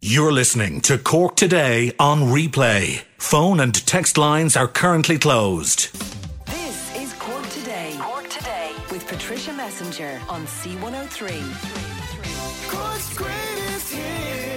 You're listening to Cork Today on replay. Phone and text lines are currently closed. This is Cork Today. Cork Today with Patricia Messenger on C103. Cork's greatest hits.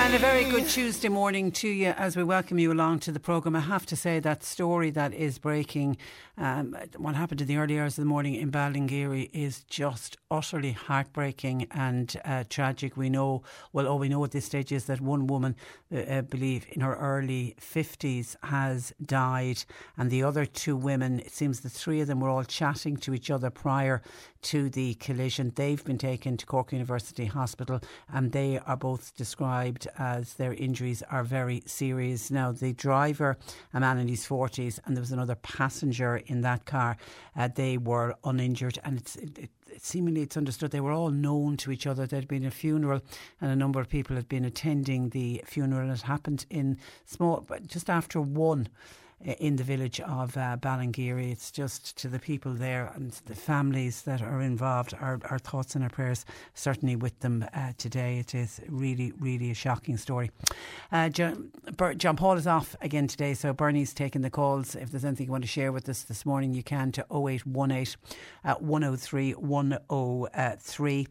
And a very good Tuesday morning to you as we welcome you along to the programme. I have to say that story that is breaking, um, what happened in the early hours of the morning in Ballingeary is just utterly heartbreaking and uh, tragic. We know, well, all we know at this stage is that one woman, uh, I believe in her early 50s, has died, and the other two women, it seems the three of them were all chatting to each other prior to the collision. They've been taken to Cork University Hospital, and they are both described as their injuries are very serious. Now, the driver, a man in his 40s, and there was another passenger in that car, uh, they were uninjured, and it's. It, it, seemingly it's understood they were all known to each other. There'd been a funeral, and a number of people had been attending the funeral. It happened in small, but just after one in the village of uh. It's just to the people there and the families that are involved. Our, our thoughts and our prayers certainly with them uh, today. It is really, really a shocking story. Uh, John, John, Paul is off again today, so Bernie's taking the calls. If there's anything you want to share with us this morning, you can to 0818 uh, 103 103.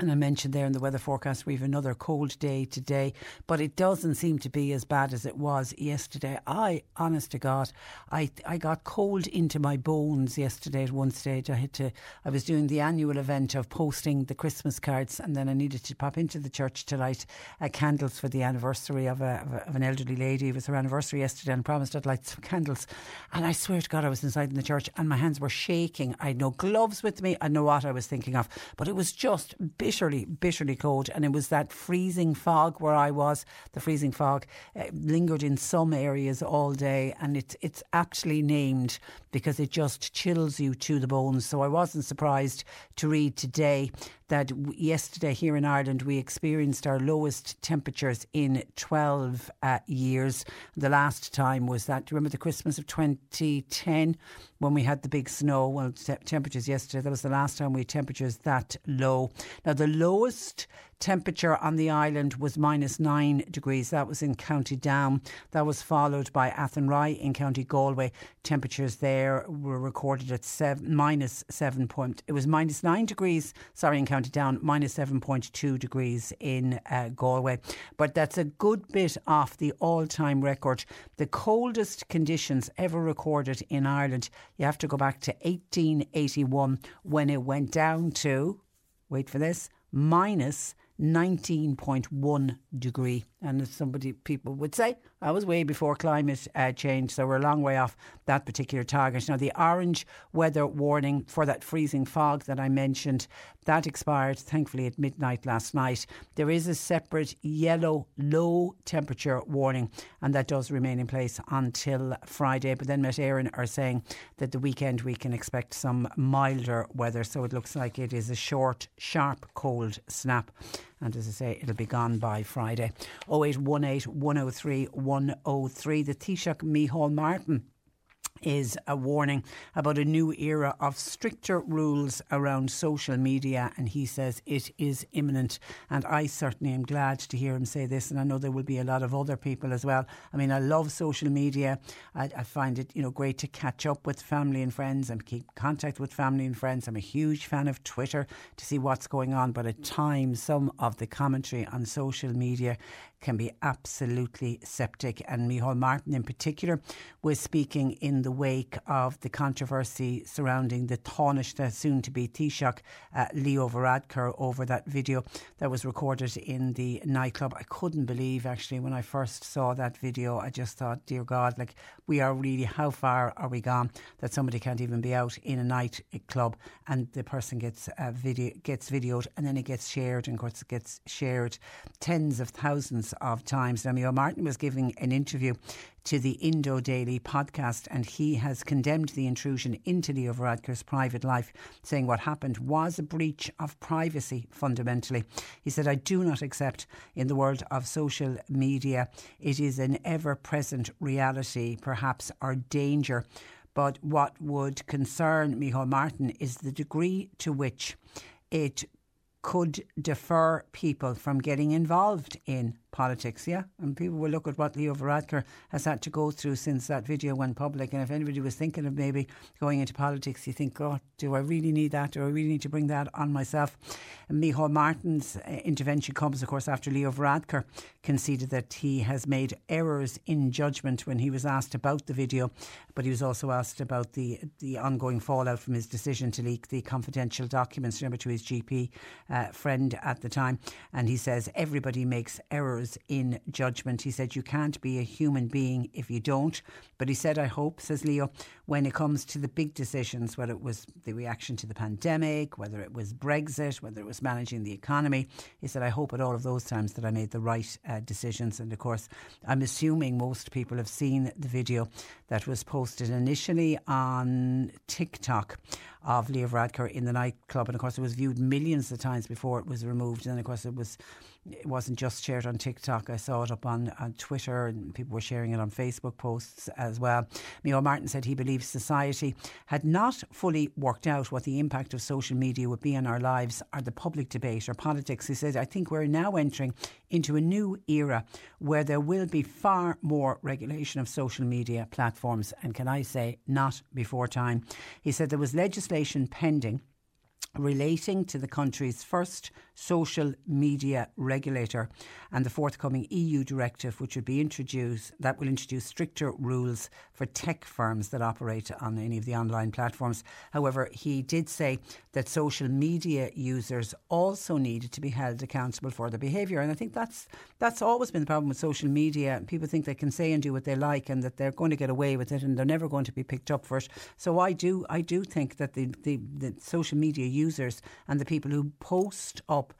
And I mentioned there in the weather forecast we have another cold day today, but it doesn't seem to be as bad as it was yesterday. I, honest to God, I I got cold into my bones yesterday at one stage. I had to. I was doing the annual event of posting the Christmas cards, and then I needed to pop into the church to light uh, candles for the anniversary of, a, of, a, of an elderly lady. It was her anniversary yesterday, and promised I'd light some candles. And I swear to God, I was inside in the church, and my hands were shaking. I had no gloves with me. I know what I was thinking of, but it was just bitterly, bitterly cold. And it was that freezing fog where I was. The freezing fog uh, lingered in some areas all day, and it's it's actually named because it just chills you to the bones. So I wasn't surprised to read today that yesterday here in Ireland we experienced our lowest temperatures in 12 uh, years. The last time was that, remember the Christmas of 2010 when we had the big snow? Well, te- temperatures yesterday, that was the last time we had temperatures that low. Now, the lowest temperature on the island was minus nine degrees. That was in County Down. That was followed by Athenry in County Galway. Temperatures there were recorded at seven, minus seven point. It was minus nine degrees. Sorry, in County Down, minus seven point two degrees in uh, Galway. But that's a good bit off the all-time record. The coldest conditions ever recorded in Ireland. You have to go back to 1881 when it went down to. Wait for this minus 19.1 degree. And as somebody, people would say, I was way before climate uh, change, so we're a long way off that particular target. Now, the orange weather warning for that freezing fog that I mentioned, that expired thankfully at midnight last night. There is a separate yellow low temperature warning, and that does remain in place until Friday. But then Met Éireann are saying that the weekend we can expect some milder weather, so it looks like it is a short, sharp, cold snap. And as I say, it'll be gone by Friday. 0818 103 103. The Taoiseach Micheál Martin is a warning about a new era of stricter rules around social media, and he says it is imminent. And I certainly am glad to hear him say this, and I know there will be a lot of other people as well. I mean, I love social media. I, I find it, you know, great to catch up with family and friends and keep contact with family and friends. I'm a huge fan of Twitter to see what's going on, but at times some of the commentary on social media can be absolutely septic. And Micheál Martin, in particular, was speaking in the wake of the controversy surrounding the Tánaiste, soon to be Taoiseach, uh, Leo Varadkar, over that video that was recorded in the nightclub. I couldn't believe, actually, when I first saw that video, I just thought, dear God, like, we are really, how far are we gone that somebody can't even be out in a nightclub and the person gets uh, video gets videoed and then it gets shared and of course it gets shared tens of thousands of times. Now, Martin was giving an interview to the Indo Daily podcast, and he has condemned the intrusion into Leo Varadkar's private life, saying what happened was a breach of privacy fundamentally. He said, I do not accept in the world of social media, it is an ever present reality, perhaps our danger. But what would concern Micheál Martin is the degree to which it could defer people from getting involved in politics, yeah. And people will look at what Leo Varadkar has had to go through since that video went public. And if anybody was thinking of maybe going into politics, you think, oh, do I really need that? Do I really need to bring that on myself? And Micheál Martin's uh, intervention comes, of course, after Leo Varadkar conceded that he has made errors in judgment when he was asked about the video, but he was also asked about the the ongoing fallout from his decision to leak the confidential documents, remember, to his GP uh, friend at the time. And he says everybody makes errors in judgment. He said, You can't be a human being if you don't. But he said, I hope, says Leo, when it comes to the big decisions, whether it was the reaction to the pandemic, whether it was Brexit, whether it was managing the economy, he said, I hope at all of those times that I made the right uh, decisions. And of course, I'm assuming most people have seen the video that was posted initially on TikTok of Leo Varadkar in the nightclub. And of course, it was viewed millions of times before it was removed. And of course, it was it wasn't just shared on TikTok. I saw it up on, on Twitter and people were sharing it on Facebook posts as well. Micheál Martin said he believes society had not fully worked out what the impact of social media would be on our lives or the public debate or politics. He said, I think we're now entering into a new era where there will be far more regulation of social media platforms. And can I say, not before time. He said there was legislation pending relating to the country's first social media regulator and the forthcoming EU directive which would be introduced that will introduce stricter rules for tech firms that operate on any of the online platforms. However he did say that social media users also needed to be held accountable for their behavior. And i think that's that's always been the problem with social media. People think they can say and do what they like and that they're going to get away with it and they're never going to be picked up for it. So i do i do think that the the, the social media users and the people who post up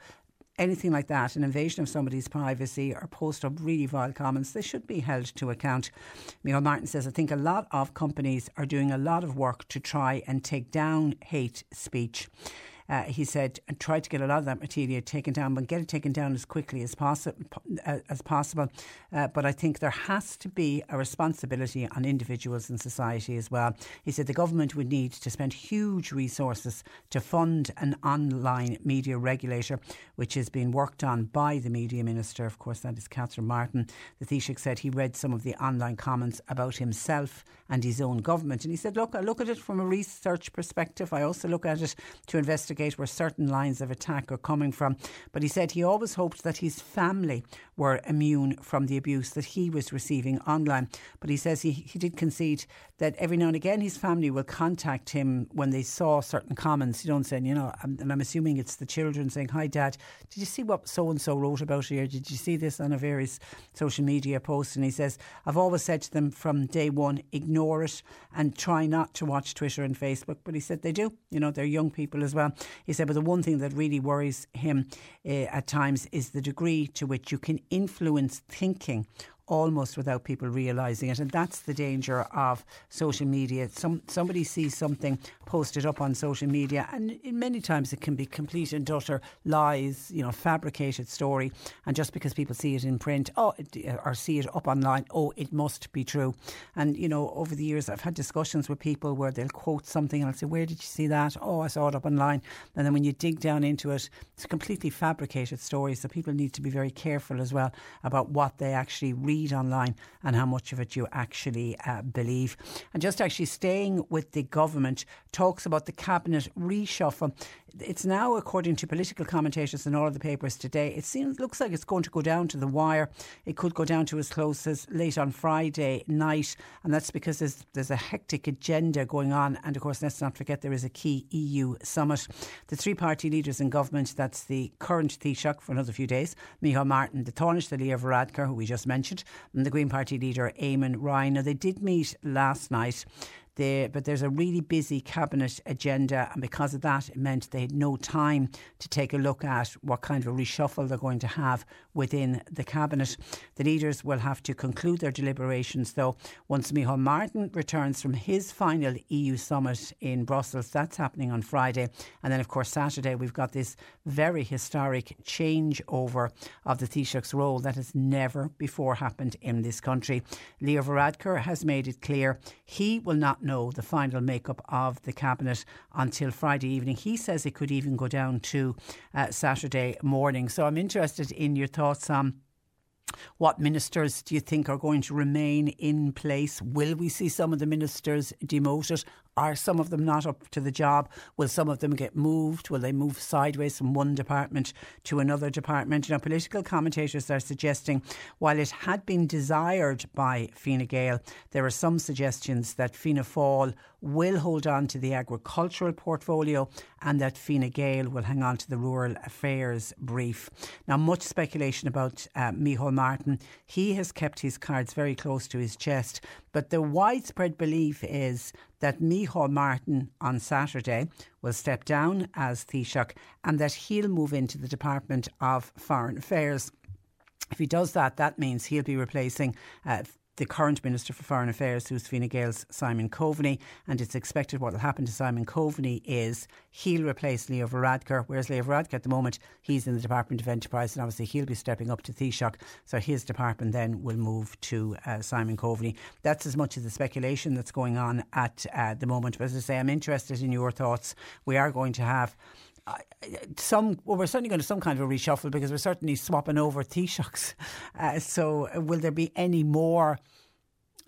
anything like that, an invasion of somebody's privacy or post up really vile comments, they should be held to account. Micheál Martin says, I think a lot of companies are doing a lot of work to try and take down hate speech. Uh, he said, try to get a lot of that material taken down, but get it taken down as quickly as, possi- uh, as possible. Uh, but I think there has to be a responsibility on individuals and society as well. He said the government would need to spend huge resources to fund an online media regulator, which is being worked on by the media minister. Of course, that is Catherine Martin. The Taoiseach said he read some of the online comments about himself and his own government. And he said, Look, I look at it from a research perspective. I also look at it to investigate investigate where certain lines of attack are coming from. But he said he always hoped that his family were immune from the abuse that he was receiving online. But he says he, he did concede that every now and again his family will contact him when they saw certain comments. You don't say, you know, and I'm assuming it's the children saying, Hi, Dad, did you see what so and so wrote about here? Did you see this on a various social media post? And he says, I've always said to them from day one, ignore it and try not to watch Twitter and Facebook. But he said they do. You know, they're young people as well. He said, but the one thing that really worries him uh, at times is the degree to which you can influence thinking almost without people realising it. And that's the danger of social media. Some Somebody sees something posted up on social media, and many times it can be complete and utter lies, you know, fabricated story. And just because people see it in print, oh, or see it up online, oh, it must be true. And, you know, over the years, I've had discussions with people where they'll quote something and I'll say, Where did you see that? Oh, I saw it up online. And then when you dig down into it, it's a completely fabricated story. So people need to be very careful as well about what they actually read online and how much of it you actually uh, believe. And just actually staying with the government talks about the cabinet reshuffle. It's now, according to political commentators in all of the papers today, it seems looks like it's going to go down to the wire. It could go down to as close as late on Friday night, and that's because there's there's a hectic agenda going on. And of course, let's not forget there is a key EU summit. The three party leaders in government, that's the current Taoiseach for another few days, Micheál Martin, the Taoiseach, the Leo Varadkar, who we just mentioned, and the Green Party leader, Eamon Ryan. Now, they did meet last night but there's a really busy cabinet agenda, and because of that, it meant they had no time to take a look at what kind of a reshuffle they're going to have within the cabinet. The leaders will have to conclude their deliberations, though, once Micheál Martin returns from his final EU summit in Brussels. That's happening on Friday, and then of course Saturday we've got this very historic changeover of the Taoiseach's role that has never before happened in this country. Leo Varadkar has made it clear he will not know the final makeup of the cabinet until Friday evening. He says it could even go down to uh, Saturday morning. So I'm interested in your thoughts on. What ministers do you think are going to remain in place? Will we see some of the ministers demoted? Are some of them not up to the job? Will some of them get moved? Will they move sideways from one department to another department? Now, political commentators are suggesting while it had been desired by Fine Gael, there are some suggestions that Fianna Fáil will hold on to the agricultural portfolio and that Fine Gael will hang on to the rural affairs brief. Now, much speculation about uh, Micheál Martin. He has kept his cards very close to his chest, but the widespread belief is that Micheál Martin on Saturday will step down as Taoiseach and that he'll move into the Department of Foreign Affairs. If he does that, that means he'll be replacing uh, the current Minister for Foreign Affairs, who's Fine Gael's Simon Coveney. And it's expected what will happen to Simon Coveney is he'll replace Leo Varadkar, whereas Leo Varadkar at the moment, he's in the Department of Enterprise and obviously he'll be stepping up to Taoiseach. So his department then will move to uh, Simon Coveney. That's as much as the speculation that's going on at uh, the moment. But as I say, I'm interested in your thoughts. We are going to have some well, we're certainly going to some kind of a reshuffle because we're certainly swapping over Taoiseachs. Uh, so, will there be any more?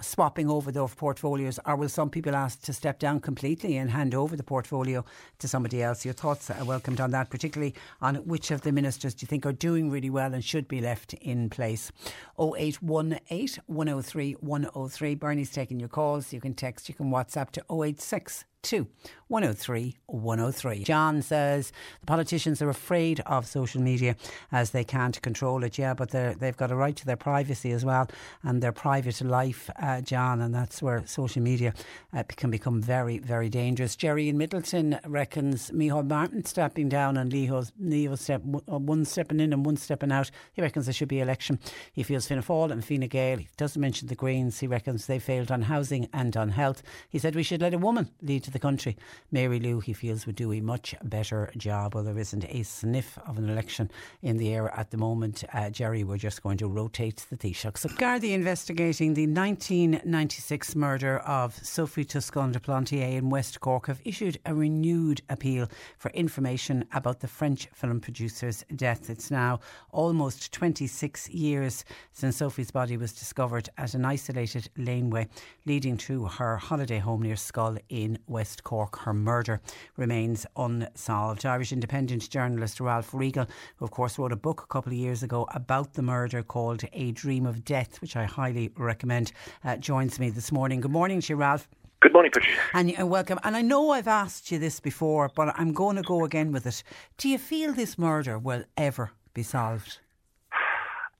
swapping over those portfolios, or will some people ask to step down completely and hand over the portfolio to somebody else? Your thoughts are welcomed on that, particularly on which of the ministers do you think are doing really well and should be left in place. 0818 103 103. Bernie's taking your calls. You can text, you can WhatsApp to 086 two 103 103. John says the politicians are afraid of social media as they can't control it. Yeah, but they've got a right to their privacy as well and their private life, uh, John, and that's where social media uh, can become very, very dangerous. Jerry in Midleton reckons Micheál Martin stepping down and Leo's, Leo step, uh, one stepping in and one stepping out. He reckons there should be election. He feels Fianna Fáil and Fine Gael. He doesn't mention the Greens. He reckons they failed on housing and on health. He said we should let a woman lead the country. Mary Lou, he feels, would do a much better job. Well, there isn't a sniff of an election in the air at the moment. Uh, Jerry, we're just going to rotate the Taoiseach. So, Gardaí investigating the 1996 murder of Sophie Toscan de Plantier in West Cork have issued a renewed appeal for information about the French film producer's death. It's now almost 26 years since Sophie's body was discovered at an isolated laneway leading to her holiday home near Schull in West Cork. Her murder remains unsolved. Irish independent journalist Ralph Riegel, who of course wrote a book a couple of years ago about the murder called A Dream of Death, which I highly recommend, uh, joins me this morning. Good morning to you, Ralph. Good morning, Patricia. And uh, welcome. And I know I've asked you this before, but I'm going to go again with it. Do you feel this murder will ever be solved?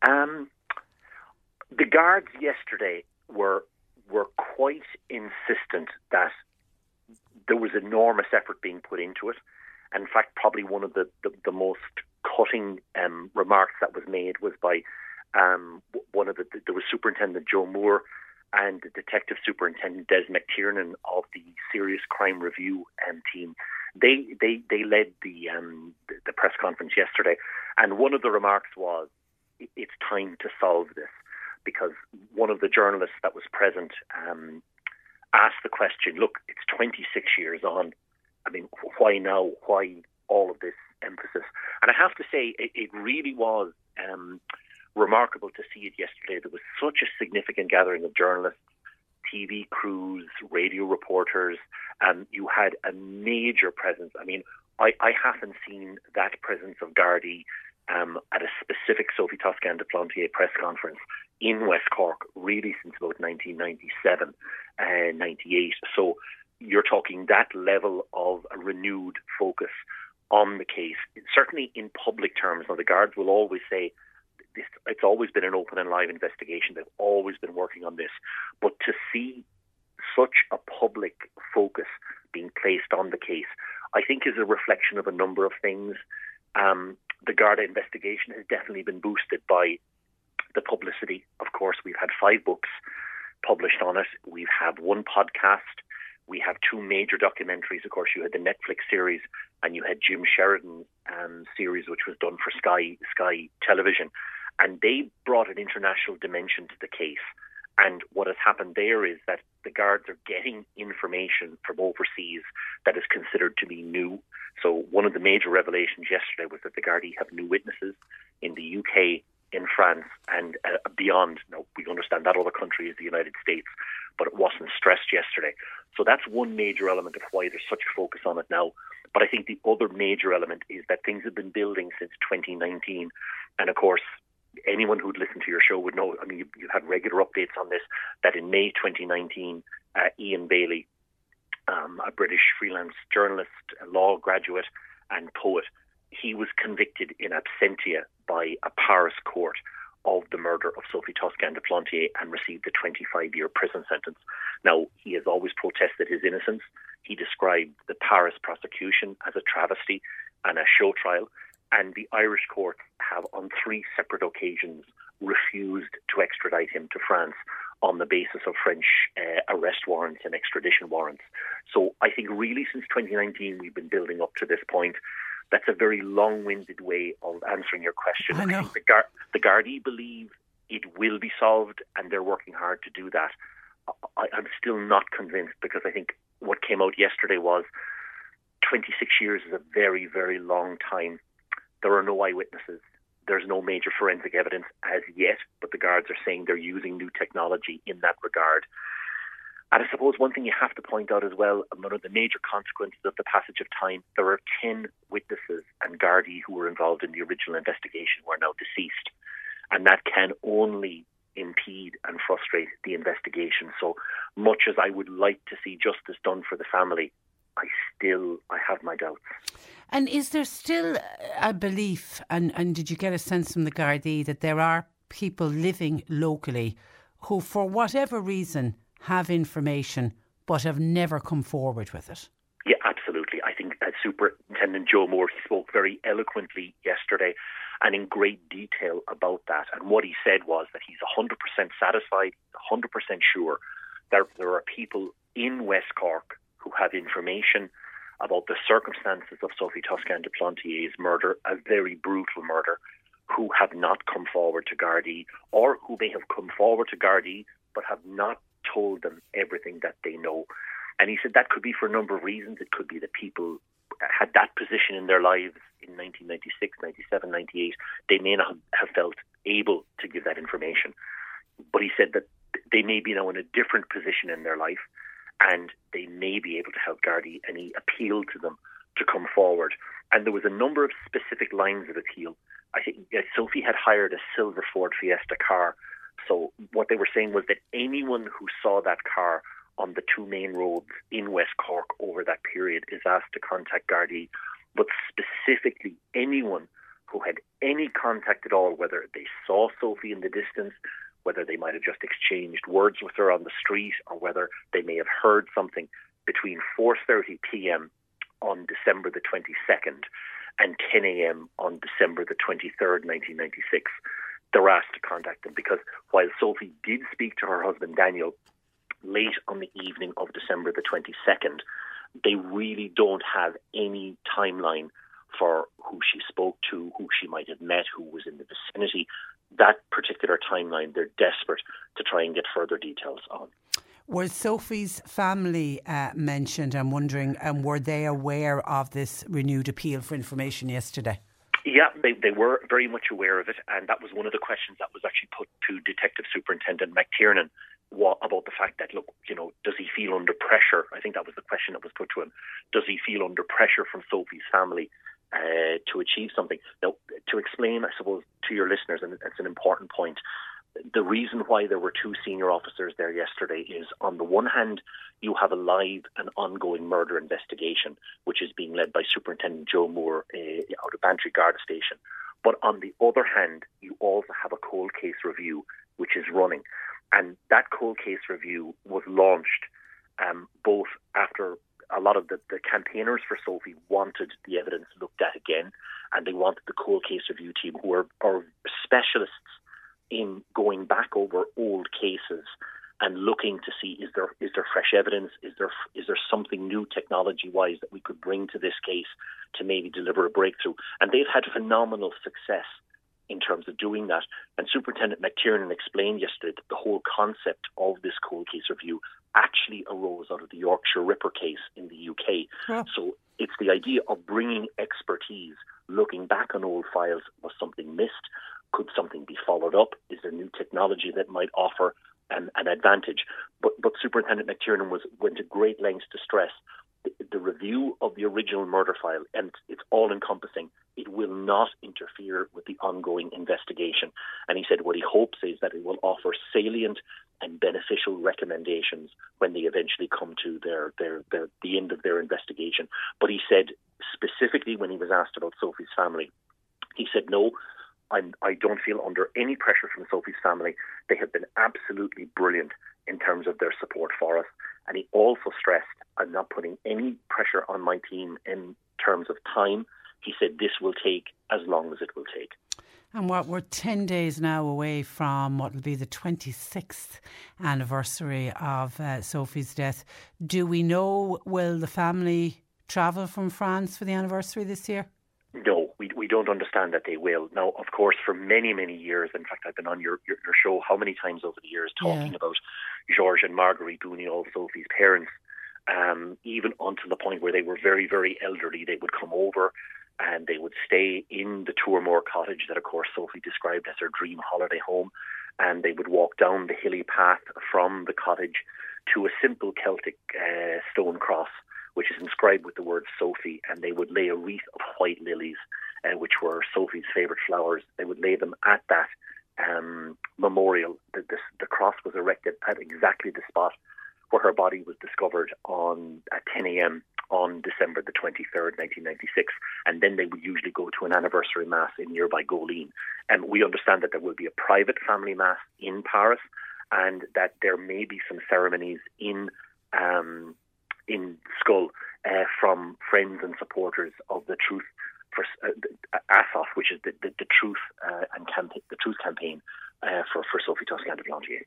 Um, the guards yesterday were were quite insistent that there was enormous effort being put into it. And In fact, probably one of the, the, the most cutting um, remarks that was made was by Um, one of the there was Superintendent Joe Moore and Detective Superintendent Des McTiernan of the Serious Crime Review um, team. They they they led the, um, the the press conference yesterday, and one of the remarks was, "It's time to solve this," because one of the journalists that was present um, asked the question, "Look, it's 26 years on. I mean, why now? Why all of this emphasis?" And I have to say, it, it really was. Um, remarkable to see it yesterday. There was such a significant gathering of journalists, TV crews, radio reporters, you had a major presence. I mean, I, I haven't seen that presence of Gardaí um, at a specific Sophie Toscan de Plantier press conference in West Cork really since about 1997 and 98. So you're talking that level of a renewed focus on the case. Certainly in public terms. Now, the guards will always say this, it's always been an open and live investigation. They've always been working on this. But to see such a public focus being placed on the case, I think is a reflection of a number of things. Um, the Garda investigation has definitely been boosted by the publicity. Of course, we've had five books published on it. We've one podcast. We have two major documentaries. Of course, you had the Netflix series and you had Jim Sheridan's um, series, which was done for Sky Sky Television, and they brought an international dimension to the case. And what has happened there is that the guards are getting information from overseas that is considered to be new. So one of the major revelations yesterday was that the Gardaí have new witnesses in the UK, in France, and uh, beyond. Now we understand that other country is the United States, but it wasn't stressed yesterday. So that's one major element of why there's such a focus on it now. But I think the other major element is that things have been building since 2019, and of course anyone who'd listened to your show would know. I mean, you, you had regular updates on this. That in May 2019, uh, Ian Bailey, um, a British freelance journalist, law graduate, and poet, he was convicted in absentia by a Paris court of the murder of Sophie Toscan de Plantier and received a 25 year prison sentence. Now, he has always protested his innocence. He described the Paris prosecution as a travesty and a show trial and the Irish courts have, on three separate occasions, refused to extradite him to France on the basis of French uh, arrest warrants and extradition warrants. So I think really since 2019 we've been building up to this point. That's a very long-winded way of answering your question. I know. The, Gar- the Gardaí believe it will be solved, and they're working hard to do that. I, I'm still not convinced because I think what came out yesterday was 26 years is a very, very long time there are no eyewitnesses. There's no major forensic evidence as yet, but the guards are saying they're using new technology in that regard. And I suppose one thing you have to point out as well, one of the major consequences of the passage of time, there are 10 witnesses and Gardaí who were involved in the original investigation who are now deceased. And that can only impede and frustrate the investigation. So much as I would like to see justice done for the family, I still I have my doubts. And is there still a belief, and, and did you get a sense from the Gardaí that there are people living locally who, for whatever reason, have information but have never come forward with it? Yeah, absolutely. I think uh, Superintendent Joe Moore spoke very eloquently yesterday and in great detail about that. And what he said was that he's 100% satisfied, 100% sure that there are people in West Cork who have information about the circumstances of Sophie Toscan de Plantier's murder, a very brutal murder, who have not come forward to Gardaí, or who may have come forward to Gardaí but have not told them everything that they know. And he said that could be for a number of reasons. It could be that people had that position in their lives in 1996, 97, 98. They may not have felt able to give that information. But he said that they may be now in a different position in their life and they may be able to help Gardaí, and he appealed to them to come forward. And there was a number of specific lines of appeal. I think Sophie had hired a silver Ford Fiesta car. So what they were saying was that anyone who saw that car on the two main roads in West Cork over that period is asked to contact Gardaí, but specifically anyone who had any contact at all, whether they saw Sophie in the distance, whether they might have just exchanged words with her on the street or whether they may have heard something between 4:30 p.m. on December the 22nd and 10 a.m. on December the 23rd, 1996. They're asked to contact them because while Sophie did speak to her husband Daniel late on the evening of December the 22nd, they really don't have any timeline for who she spoke to, who she might have met, who was in the vicinity. That particular timeline, they're desperate to try and get further details on. Was Sophie's family uh, mentioned? I'm wondering, um, were they aware of this renewed appeal for information yesterday? Yeah, they, they were very much aware of it, and that was one of the questions that was actually put to Detective Superintendent McTiernan what, about the fact that, look, you know, does he feel under pressure? I think that was the question that was put to him. Does he feel under pressure from Sophie's family uh, to achieve something? Now, to explain, I suppose, to your listeners, and it's an important point, the reason why there were two senior officers there yesterday is on the one hand, you have a live and ongoing murder investigation, which is being led by Superintendent Joe Moore uh, out of Bantry Garda Station. But on the other hand, you also have a cold case review, which is running. And that cold case review was launched um, both after a lot of the, the campaigners for Sophie wanted the evidence looked at again, and they wanted the cold case review team, who are, are specialists in going back over old cases and looking to see is there is there fresh evidence? Is there is there something new technology wise that we could bring to this case to maybe deliver a breakthrough? And they've had phenomenal success in terms of doing that. And superintendent mctiernan explained yesterday that the whole concept of this cold case review actually arose out of the yorkshire ripper case in the uk Yeah. so it's the idea of bringing expertise looking back on old files was something missed could something be followed up? Is there new technology that might offer an, an advantage? But, but Superintendent McTiernan was went to great lengths to stress the, the review of the original murder file, and it's all encompassing. It will not interfere with the ongoing investigation. And he said what he hopes is that it will offer salient and beneficial recommendations when they eventually come to their, their, their the end of their investigation. But he said specifically when he was asked about Sophie's family, he said no. I'm, I don't feel under any pressure from Sophie's family. They have been absolutely brilliant in terms of their support for us. And he also stressed, I'm not putting any pressure on my team in terms of time. He said this will take as long as it will take. And what we're 10 days now away from what will be the 26th anniversary of uh, Sophie's death. Do we know, will the family travel from France for the anniversary this year? No, we, we don't understand that they will. Now, of course, for many, many years, in fact, I've been on your, your, your show how many times over the years talking Yeah. about George and Marguerite Bouniol, Sophie's parents, um, even until the point where they were very, very elderly. They would come over and they would stay in the Toormore cottage that, of course, Sophie described as her dream holiday home. And they would walk down the hilly path from the cottage to a simple Celtic uh, stone cross, which is inscribed with the word Sophie. And they would lay a wreath of white lilies, uh, which were Sophie's favourite flowers. They would lay them at that um, memorial. The, the, the cross was erected at exactly the spot where her body was discovered on at 10 a.m. on December the 23rd, 1996. And then they would usually go to an anniversary mass in nearby Goleen. And we understand that there will be a private family mass in Paris, and that there may be some ceremonies in um, in Schull uh, from friends and supporters of the Truth for uh, ASOF, which is the the, the Truth uh, and campaign, the Truth campaign uh, for for Sophie Toscan de Blanchier.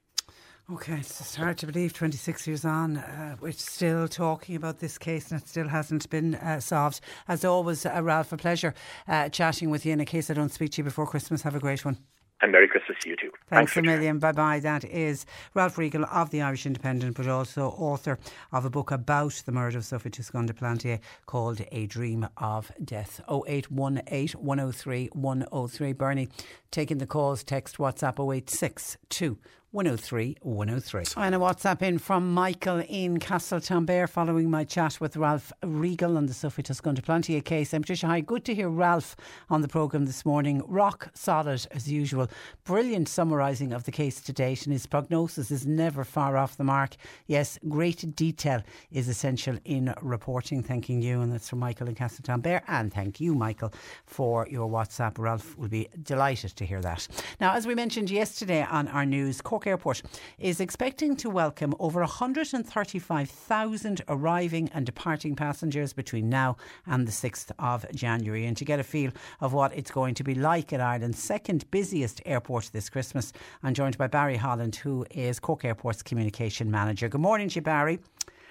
Okay, it's hard to believe 26 years on, uh, we're still talking about this case and it still hasn't been uh, solved. As always, uh, Ralph, a pleasure uh, chatting with you. In a case I don't speak to you before Christmas, have a great one. And Merry Christmas to you too. Thanks, for a million. Bye bye. That is Ralph Riegel of the Irish Independent, but also author of a book about the murder of Sophie Toscan de Plantier called A Dream of Death. 0818 103 103. Bernie taking the calls, text WhatsApp 0862 103 103. And a WhatsApp in from Michael in Castle Castletownbere following my chat with Ralph Riegel on the Sophie Toscan de Plantier case. I'm Patricia Hi. Good to hear Ralph on the programme this morning. Rock solid as usual. Brilliant summarising of the case to date, and his prognosis is never far off the mark. Yes, great detail is essential in reporting. Thanking you, and that's from Michael in Castle Castletownbere. And thank you, Michael, for your WhatsApp. Ralph will be delighted to hear that. Now, as we mentioned yesterday on our news, Cork Cork Airport is expecting to welcome over 135,000 arriving and departing passengers between now and the 6th of January. And to get a feel of what it's going to be like at Ireland's second busiest airport this Christmas, I'm joined by Barry Holland, who is Cork Airport's communication manager. Good morning to you, Barry.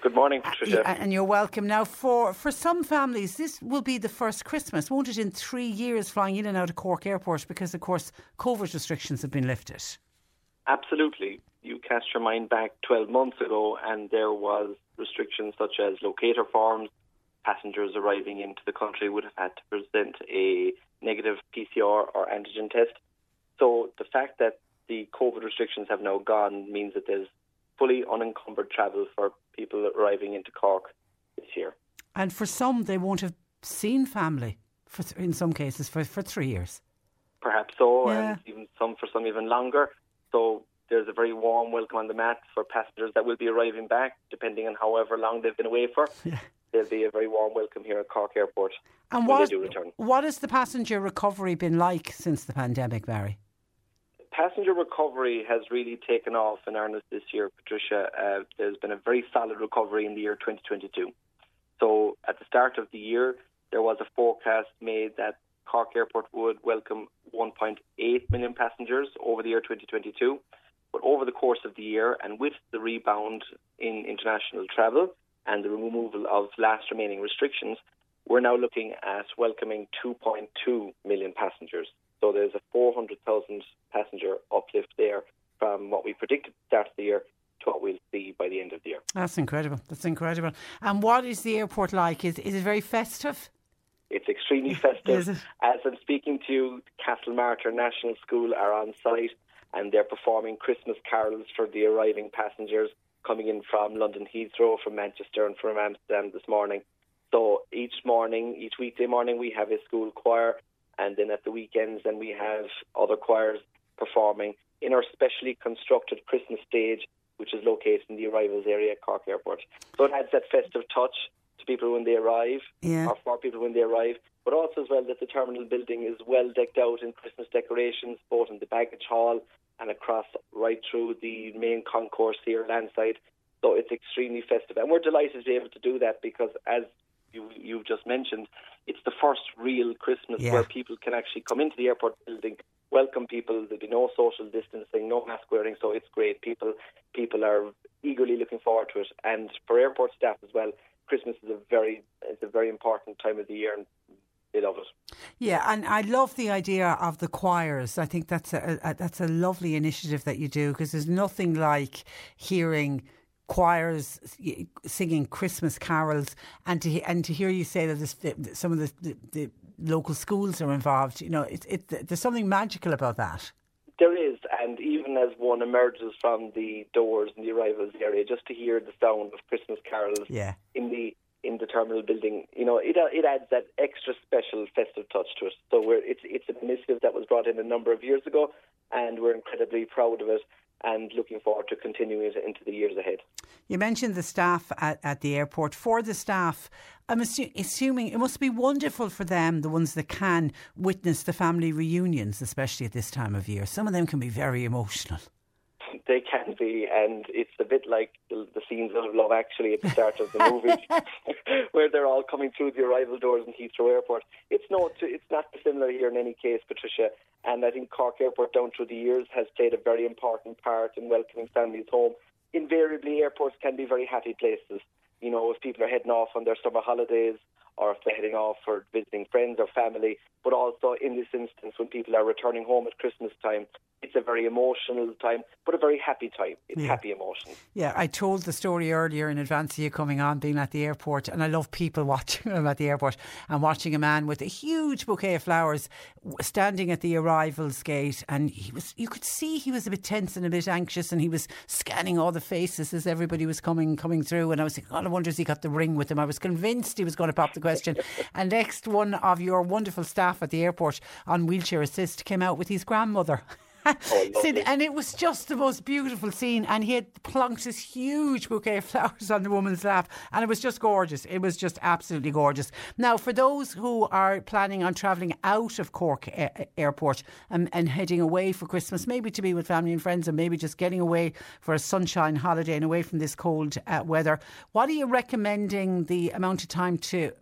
Good morning, Patricia. Uh, and you're welcome. Now, for, for some families, this will be the first Christmas, won't it, in three years flying in and out of Cork Airport because, of course, COVID restrictions have been lifted. Absolutely. You cast your mind back 12 months ago, and there was restrictions such as locator forms. Passengers arriving into the country would have had to present a negative PCR or antigen test. So the fact that the COVID restrictions have now gone means that there's fully unencumbered travel for people arriving into Cork this year. And for some, they won't have seen family, for, th- in some cases, for, for three years. Perhaps so, Yeah. and even some for some even longer. So there's a very warm welcome on the mat for passengers that will be arriving back, depending on however long they've been away for. There'll be a very warm welcome here at Cork Airport And when what, they do return. what has the passenger recovery been like since the pandemic, Barry? passenger recovery has really taken off in earnest this year, Patricia. Uh, there's been a very solid recovery in the year 2022. So at the start of the year, there was a forecast made that Cork Airport would welcome 1.8 million passengers over the year 2022. But over the course of the year, and with the rebound in international travel and the removal of last remaining restrictions, we're now looking at welcoming 2.2 million passengers. So there's a 400,000 passenger uplift there from what we predicted at the start of the year to what we'll see by the end of the year. That's incredible. That's incredible. And what is the airport like? Is, is it very festive? It's extremely festive. It? As I'm speaking to you, Castlemartyr National School are on site and they're performing Christmas carols for the arriving passengers coming in from London Heathrow, from Manchester, and from Amsterdam this morning. So each morning, each weekday morning, we have a school choir, and then at the weekends, then we have other choirs performing in our specially constructed Christmas stage, which is located in the arrivals area at Cork Airport. So it adds that festive touch to people when they arrive, Yeah. or for people when they arrive, but also as well that the terminal building is well decked out in Christmas decorations, both in the baggage hall and across right through the main concourse here landside. So it's extremely festive, and we're delighted to be able to do that because, as you you've just mentioned, it's the first real Christmas Yeah. where people can actually come into the airport building, welcome people. There'll be no social distancing, no mask wearing, so it's great. People people are eagerly looking forward to it, and for airport staff as well, Christmas is a very it's a very important time of the year, and they love it. Yeah, and I love the idea of the choirs. I think that's a, a that's a lovely initiative that you do because there's nothing like hearing choirs singing Christmas carols and to and to hear you say that this, some of the, the, the local schools are involved. You know, it, it, there's something magical about that. There is, as one emerges from the doors in the arrivals area, just to hear the sound of Christmas carols Yeah. in the in the terminal building, you know, it it adds that extra special festive touch to it. So we're it's it's an initiative that was brought in a number of years ago, and we're incredibly proud of it, and looking forward to continuing it into the years ahead. You mentioned the staff at, at the airport. For the staff, I'm assu- assuming it must be wonderful for them, the ones that can witness the family reunions, especially at this time of year. Some of them can be very emotional. They can be, and it's a bit like the, the scenes of Love Actually at the start of the movie, where they're all coming through the arrival doors in Heathrow Airport. It's not it's not dissimilar here in any case, Patricia. And I think Cork Airport, down through the years, has played a very important part in welcoming families home. Invariably, airports can be very happy places. You know, if people are heading off on their summer holidays, or if they're heading off for visiting friends or family, but also in this instance, when people are returning home at Christmas time, it's a very emotional time, but a very happy time. It's Yeah. happy emotions. Yeah, I told the story earlier in advance of you coming on, being at the airport, and I love people watching them at the airport and watching a man with a huge bouquet of flowers standing at the arrivals gate, and he was you could see he was a bit tense and a bit anxious, and he was scanning all the faces as everybody was coming coming through, and I was thinking, God, I wonder if he got the ring with him. I was convinced he was going to pop the question, and next one of your wonderful staff at the airport on wheelchair assist came out with his grandmother. Sid, and it was just the most beautiful scene. And he had plunked this huge bouquet of flowers on the woman's lap, and it was just gorgeous. It was just absolutely gorgeous. Now, for those who are planning on travelling out of Cork a- Airport and, and heading away for Christmas, maybe to be with family and friends, and maybe just getting away for a sunshine holiday and away from this cold uh, weather, what are you recommending the amount of time to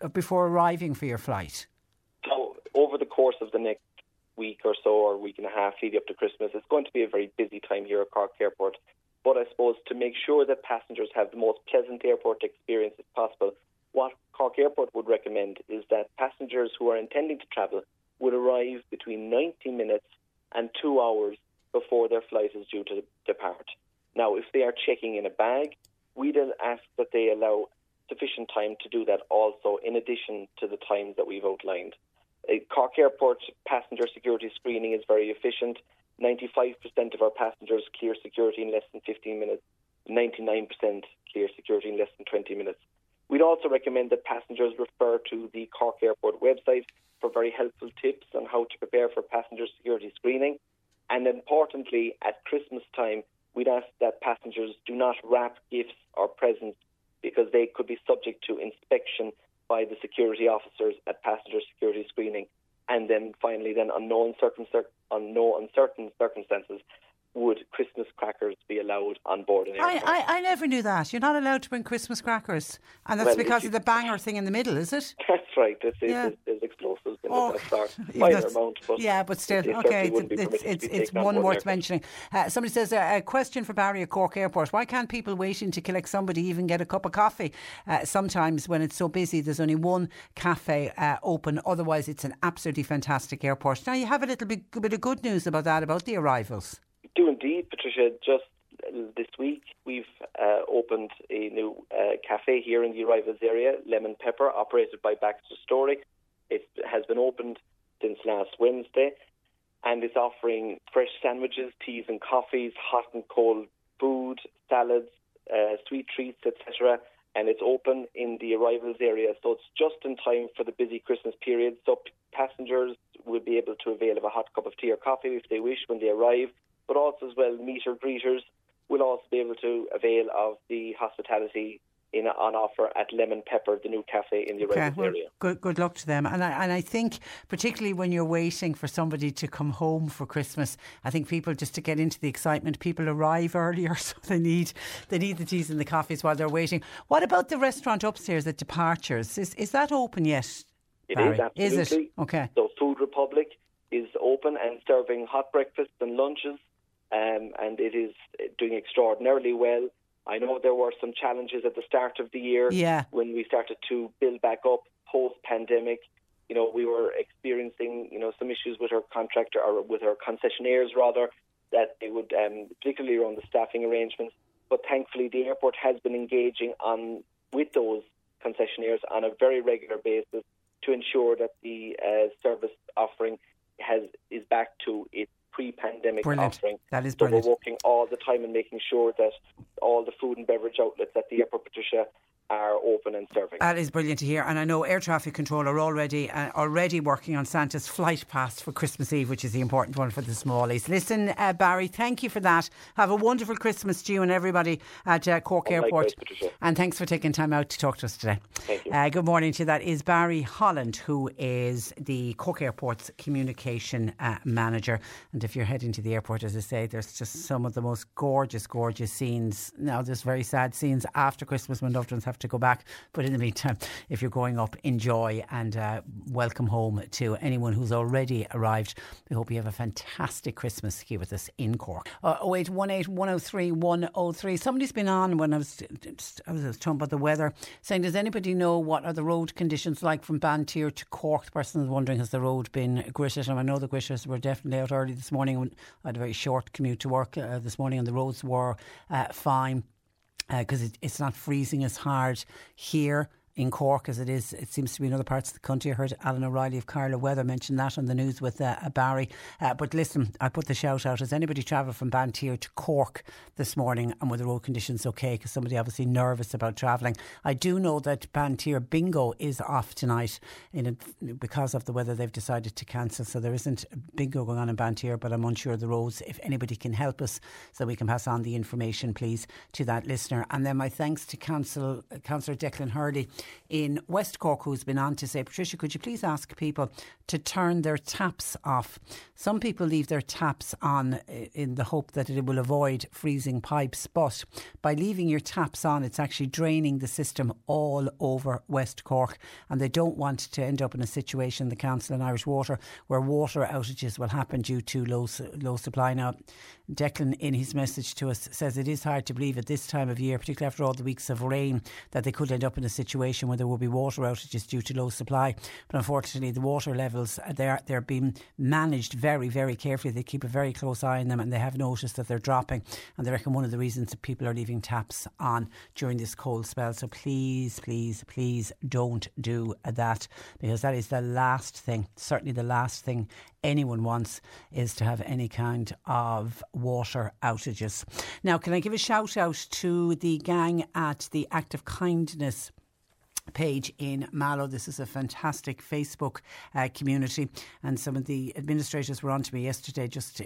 uh, before arriving for your flight? So, over the course of the next week or so, or week and a half leading up to Christmas, it's going to be a very busy time here at Cork Airport. But I suppose to make sure that passengers have the most pleasant airport experience as possible, what Cork Airport would recommend is that passengers who are intending to travel would arrive between 90 minutes and two hours before their flight is due to depart. Now, if they are checking in a bag, we then ask that they allow sufficient time to do that also, in addition to the times that we've outlined. Uh, Cork Airport passenger security screening is very efficient. 95% of our passengers clear security in less than 15 minutes. 99% clear security in less than 20 minutes. We'd also recommend that passengers refer to the Cork Airport website for very helpful tips on how to prepare for passenger security screening. And importantly, at Christmas time, we'd ask that passengers do not wrap gifts or presents because they could be subject to inspection by the security officers at passenger security screening. And then finally, then on no no uncertain circumstances, would Christmas crackers be allowed on board an I, aircraft? I, I never knew that. You're not allowed to bring Christmas crackers. And that's Well, because of the banger thing in the middle, is it? That's right. This is, Yeah. there's, there's explosives in Oh, it that start Yeah, minor amount, but yeah, but still, it certainly okay, it's, it's, it's taken on one worth mentioning. Uh, somebody says uh, a question for Barry at Cork Airport. Why can't people waiting to collect somebody even get a cup of coffee? Uh, sometimes when it's so busy, there's only one cafe uh, open. Otherwise, it's an absolutely fantastic airport. Now, you have a little bit, bit of good news about that, about the arrivals. Indeed, Patricia. Just this week, we've uh, opened a new uh, cafe here in the arrivals area, Lemon Pepper, operated by Baxter Storey. It has been opened since last Wednesday, and it's offering fresh sandwiches, teas, and coffees, hot and cold food, salads, uh, sweet treats, etc. And it's open in the arrivals area, so it's just in time for the busy Christmas period. So passengers will be able to avail of a hot cup of tea or coffee if they wish when they arrive but also as well meter greeters will also be able to avail of the hospitality in on offer at Lemon Pepper, the new cafe in the Okay, well, area. good, good luck to them. And I, and I think, particularly when you're waiting for somebody to come home for Christmas, I think people just to get into the excitement, people arrive earlier, so they need they need the teas and the coffees while they're waiting. What about the restaurant upstairs at Departures? Is is that open yet? It Barry? is absolutely. Is it okay? So Food Republic is open and serving hot breakfasts and lunches, um, and it is doing extraordinarily well. I know there were some challenges at the start of the year Yeah. when we started to build back up post pandemic. You know, we were experiencing, you know, some issues with our contractor or with our concessionaires rather, that they would, um, particularly around the staffing arrangements. But thankfully, the airport has been engaging on with those concessionaires on a very regular basis to ensure that the uh, service offering has is back to its pre-pandemic Brilliant. offering. That is so brilliant. we're working all the time and making sure that all the food and beverage outlets at the airport, Patricia, are open and serving. That is brilliant to hear, and I know air traffic control are already uh, already working on Santa's flight pass for Christmas Eve, which is the important one for the smallies. Listen, uh, Barry, thank you for that. Have a wonderful Christmas to you and everybody at uh, Cork Oh, Airport, likewise, and thanks for taking time out to talk to us today. Thank you. Uh, good morning to you. That is Barry Holland, who is the Cork Airport's communication uh, manager. And if you're heading to the airport, as I say, there's just some of the most gorgeous, gorgeous scenes. Now, there's very sad scenes after Christmas when loved ones have to go back. But in the meantime, if you're going up, enjoy and uh, welcome home to anyone who's already arrived. We hope you have a fantastic Christmas here with us in Cork. Uh, 0818 103 103. Somebody's been on when I was, I was talking about the weather, saying, Does anybody know what are the road conditions like from Banteer to Cork? The person is wondering, Has the road been gritted? And I know the gritters were definitely out early this morning. I had a very short commute to work uh, this morning, and the roads were uh, fine Uh, because it, it's not freezing as hard here. In Cork as it is. It seems to be in other parts of the country. I heard Alan O'Reilly of Carlow Weather mention that on the news with uh, Barry. Uh, but listen, I put the shout out. Has anybody travelled from Banteer to Cork this morning and were the road conditions okay? Because somebody obviously nervous about travelling. I do know that Banteer Bingo is off tonight in a, because of the weather. They've decided to cancel, so there isn't bingo going on in Banteer. But I'm unsure of the roads. If anybody can help us, so we can pass on the information, please, to that listener. And then my thanks to Council Councillor Declan Hurley in West Cork, who's been on to say, Patricia, could you please ask people to turn their taps off? Some people leave their taps on eh, in the hope that it will avoid freezing pipes, but by leaving your taps on, it's actually draining the system all over West Cork, and they don't want to end up in a situation, the Council and Irish Water, where water outages will happen due to low, low supply. Now, Declan, in his message to us, says it is hard to believe at this time of year, particularly after all the weeks of rain, that they could end up in a situation where there will be water outages due to low supply. But unfortunately, the water levels uh, they're they're being managed very very carefully. They keep a very close eye on them, and they have noticed that they're dropping. And they reckon one of the reasons that people are leaving taps on during this cold spell. So please, please, please don't do that because that is the last thing, certainly the last thing anyone wants is to have any kind of water outages. Now, can I give a shout out to the gang at the Act of Kindness? Page in Mallow. This is a fantastic Facebook uh, community, and some of the administrators were on to me yesterday just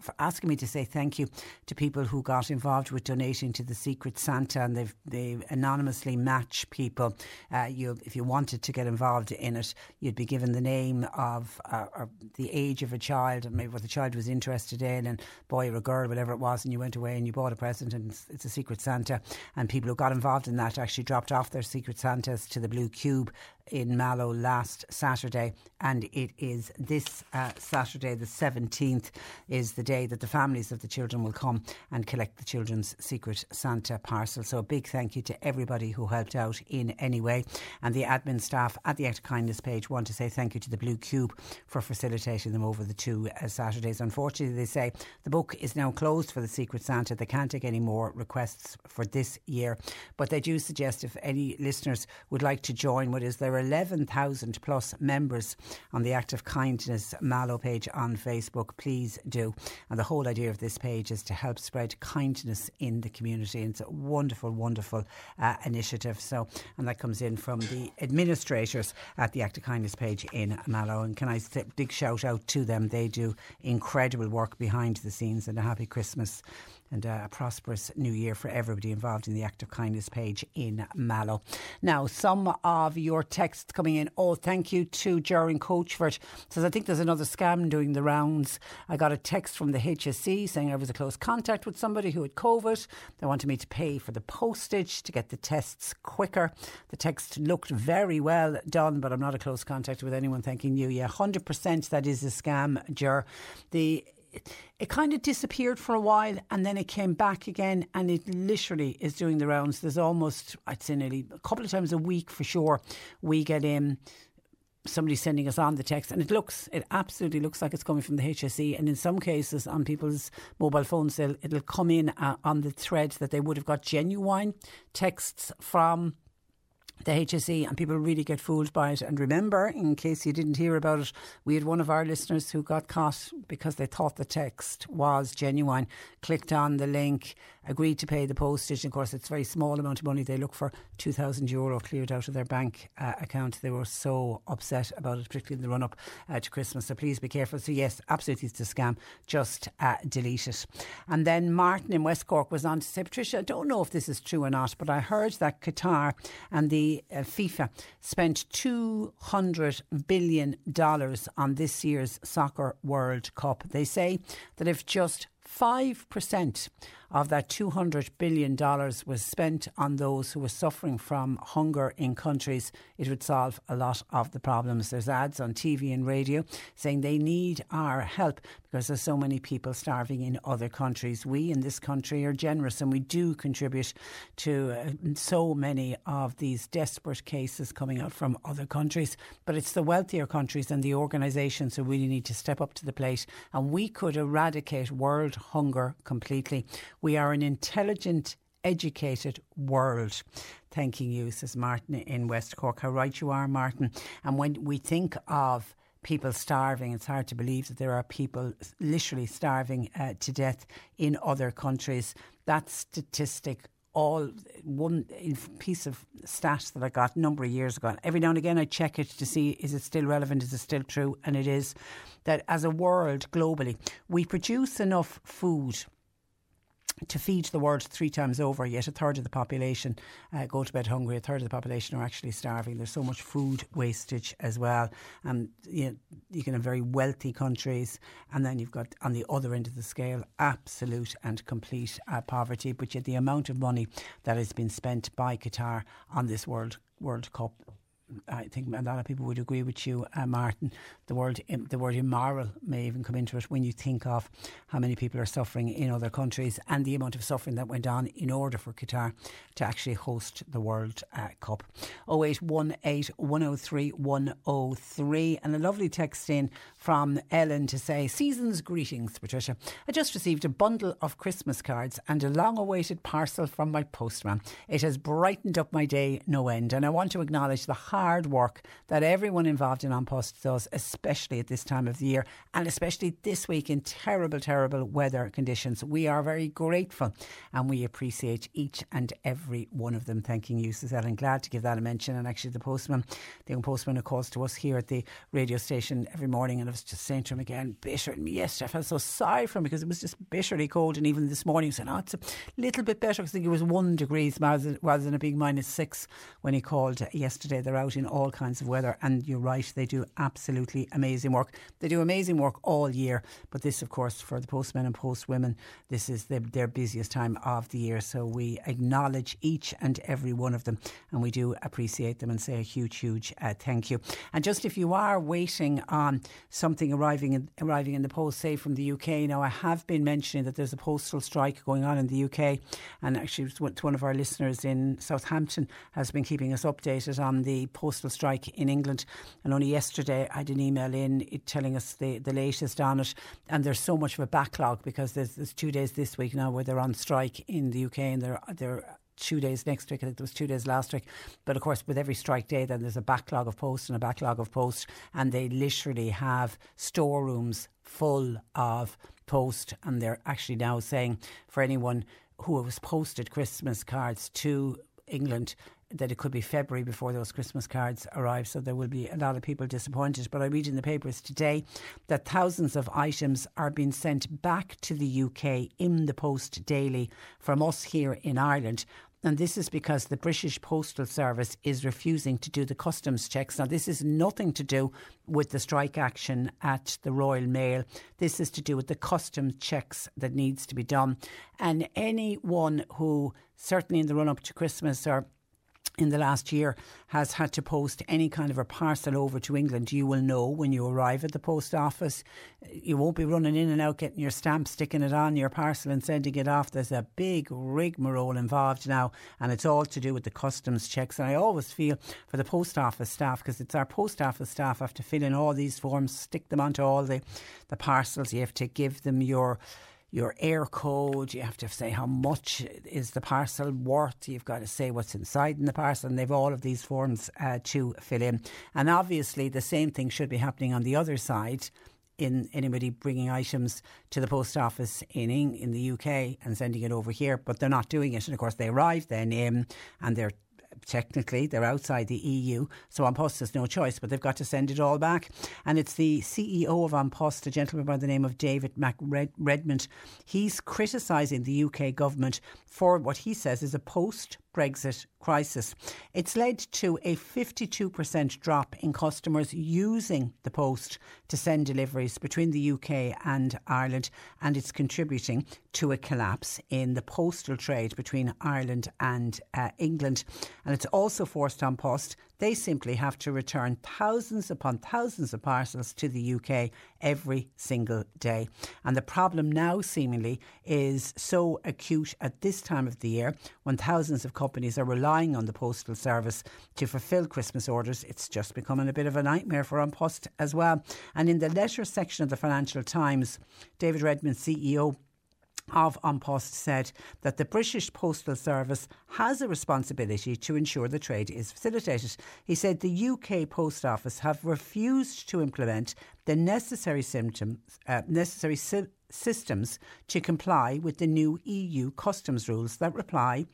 for asking me to say thank you to people who got involved with donating to the Secret Santa, and they've they anonymously match people. Uh, you, if you wanted to get involved in it, you'd be given the name of uh, the age of a child, and maybe what the child was interested in, and boy or a girl, whatever it was, and you went away and you bought a present, and it's, it's a Secret Santa, and people who got involved in that actually dropped off their Secret Santas to the Blue Cube in Mallow last Saturday, and it is this uh, Saturday, the 17th, is the day that the families of the children will come and collect the children's secret Santa parcel. So a big thank you to everybody who helped out in any way. And the admin staff at the Act of Kindness page want to say thank you to the Blue Cube for facilitating them over the two uh, Saturdays. Unfortunately, they say the book is now closed for the Secret Santa. They can't take any more requests for this year, but they do suggest if any listeners would like to join what is their 11,000 plus members on the Act of Kindness Mallow page on Facebook. Please do. And the whole idea of this page is to help spread kindness in the community. And it's a wonderful, wonderful uh, initiative. So, and that comes in from the administrators at the Act of Kindness page in Mallow. And can I say big shout out to them? They do incredible work behind the scenes and a happy Christmas and a prosperous new year for everybody involved in the Act of Kindness page in Mallow. Now, some of your texts coming in. Oh, thank you to Jaron Coachford. Says, I think there's another scam doing the rounds. I got a text from the HSE saying I was a close contact with somebody who had COVID. They wanted me to pay for the postage to get the tests quicker. The text looked very well done, but I'm not a close contact with anyone. Thanking you. Yeah, 100% that is a scam, Jer. The it, kind of disappeared for a while and then it came back again and it literally is doing the rounds. There's almost, I'd say nearly a couple of times a week for sure, we get in somebody sending us on the text and it looks it absolutely looks like it's coming from the HSE and in some cases on people's mobile phones it'll come in uh, on the thread that they would have got genuine texts from the HSE and people really get fooled by it. And remember, in case you didn't hear about it, we had one of our listeners who got caught because they thought the text was genuine, clicked on the link, agreed to pay the postage. And of course, it's a very small amount of money. They look for 2,000 euro cleared out of their bank uh, account. They were so upset about it, particularly in the run up uh, to Christmas. So please be careful. So, yes, absolutely, it's a scam. Just uh, delete it. And then Martin in West Cork was on to say, Patricia, I don't know if this is true or not, but I heard that Qatar and the uh, FIFA spent $200 billion on this year's Soccer World Cup. They say that if just 5% of that $200 billion was spent on those who were suffering from hunger in countries, it would solve a lot of the problems. There's ads on TV and radio saying they need our help because there's so many people starving in other countries. We in this country are generous and we do contribute to uh, so many of these desperate cases coming out from other countries. But it's the wealthier countries and the organisations who really need to step up to the plate. And we could eradicate world hunger completely. We are an intelligent educated world. Thanking you, says Martin in West Cork. How right you are, Martin. And when we think of people starving. It's hard to believe that there are people literally starving uh, to death in other countries. That statistic all one piece of stat that I got a number of years ago. Every now and again, I check it to see is it still relevant, is it still true, and it is that as a world globally, we produce enough food to feed the world three times over, yet a third of the population uh, go to bed hungry. A third of the population are actually starving. There's so much food wastage as well. And you, know, you can have very wealthy countries, and then you've got on the other end of the scale absolute and complete uh, poverty. But yet the amount of money that has been spent by Qatar on this World World Cup I think a lot of people would agree with you, uh, Martin. The word the word immoral may even come into it when you think of how many people are suffering in other countries and the amount of suffering that went on in order for Qatar to actually host the World uh, Cup. 0818 103 103 and a lovely text in from Ellen to say season's greetings, Patricia. I just received a bundle of Christmas cards and a long-awaited parcel from my postman. It has brightened up my day no end, and I want to acknowledge the hard work that everyone involved in An Post does, especially at this time of the year and especially this week in terrible, terrible weather conditions. We are very grateful and we appreciate each and every one of them. Thanking you, Suzelle, and glad to give that a mention. And actually, the postman, the young postman who calls to us here at the radio station every morning, and I was just saying to him again, bitter. And yesterday, I felt so sorry for him because it was just bitterly cold. And even this morning, he said, oh, it's a little bit better I think it was one degrees rather than a big minus six when he called yesterday. They're out out in all kinds of weather. And you're right, they do absolutely amazing work. They do amazing work all year. But this, of course, for the postmen and postwomen, this is the, their busiest time of the year. So we acknowledge each and every one of them. And we do appreciate them and say a huge, huge uh, thank you. And just if you are waiting on something arriving in, arriving in the post, say from the UK, now I have been mentioning that there's a postal strike going on in the UK. And actually, one of our listeners in Southampton has been keeping us updated on the postal strike in England. And only yesterday I had an email in telling us the, the latest on it. And there's so much of a backlog because there's, there's two days this week now where they're on strike in the UK and they're, they're two days next week. I think there was two days last week. But of course, with every strike day, then there's a backlog of posts and a backlog of posts, and they literally have storerooms full of post. And they're actually now saying for anyone who has posted Christmas cards to England that it could be February before those Christmas cards arrive. So there will be a lot of people disappointed. But I read in the papers today that thousands of items are being sent back to the UK in the post daily from us here in Ireland. And this is because the British Postal Service is refusing to do the customs checks. Now, this is nothing to do with the strike action at the Royal Mail. This is to do with the customs checks that needs to be done. And anyone who, certainly in the run up to Christmas or in the last year has had to post any kind of a parcel over to England, you will know when you arrive at the post office. You won't be running in and out getting your stamp, sticking it on your parcel and sending it off. There's a big rigmarole involved now, and it's all to do with the customs checks. And I always feel for the post office staff, because it's our post office staff have to fill in all these forms, stick them onto all the, the parcels. You have to give them your your Eircode. You have to say how much is the parcel worth. You've got to say what's inside in the parcel. And they've all of these forms uh, to fill in. And obviously, the same thing should be happening on the other side. In anybody bringing items to the post office in in the UK and sending it over here, but they're not doing it. And of course, they arrive then in and they're technically they're outside the EU, so An Post has no choice, but they've got to send it all back. And it's the CEO of An Post, a gentleman by the name of David McRedmond. He's criticising the UK government for what he says is a post Brexit crisis. It's led to a 52% drop in customers using the post to send deliveries between the UK and Ireland, and it's contributing to a collapse in the postal trade between Ireland and uh, England. And it's also forced An Post they simply have to return thousands upon thousands of parcels to the UK every single day. And the problem now, seemingly, is so acute at this time of the year when thousands of companies are relying on the postal service to fulfil Christmas orders. It's just becoming a bit of a nightmare for An Post as well. And in the leisure section of the Financial Times, David Redmond, CEO, of An Post said that the British Postal Service has a responsibility to ensure the trade is facilitated. He said the UK Post Office have refused to implement the necessary symptoms, uh, necessary sy- systems to comply with the new EU customs rules that reply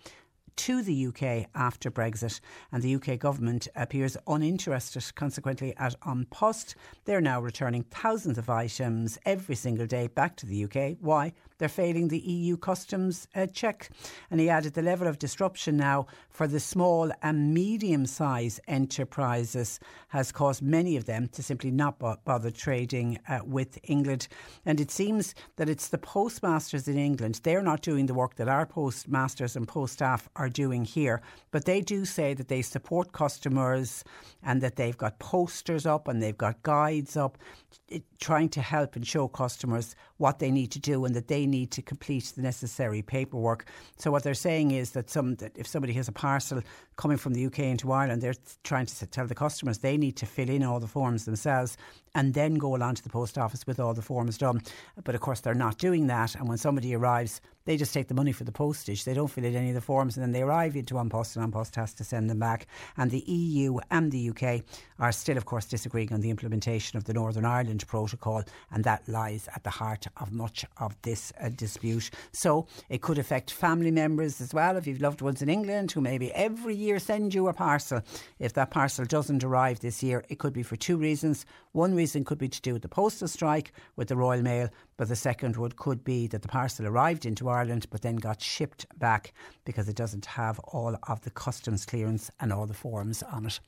to the UK after Brexit, and the UK government appears uninterested, consequently, at An Post. They're now returning thousands of items every single day back to the UK. Why? They're failing the EU customs uh, check. And he added the level of disruption now for the small and medium sized enterprises has caused many of them to simply not bo- bother trading uh, with England. And it seems that it's the postmasters in England, they're not doing the work that our postmasters and post staff are doing here, but they do say that they support customers and that they've got posters up and they've got guides up trying to help and show customers what they need to do and that they need to complete the necessary paperwork. So what they're saying is that some that if somebody has a parcel coming from the UK into Ireland, they're trying to tell the customers they need to fill in all the forms themselves and then go along to the post office with all the forms done. But of course, they're not doing that. And when somebody arrives, they just take the money for the postage. They don't fill in any of the forms, and then they arrive into An Post, and An Post has to send them back. And the EU and the UK are still, of course, disagreeing on the implementation of the Northern Ireland Protocol, and that lies at the heart of much of this uh, dispute. So it could affect family members as well. If you've loved ones in England who maybe every year send you a parcel, if that parcel doesn't arrive this year, it could be for two reasons. One reason could be to do with the postal strike with the Royal Mail, but the second would could be that the parcel arrived into Ireland but then got shipped back because it doesn't have all of the customs clearance and all the forms on it.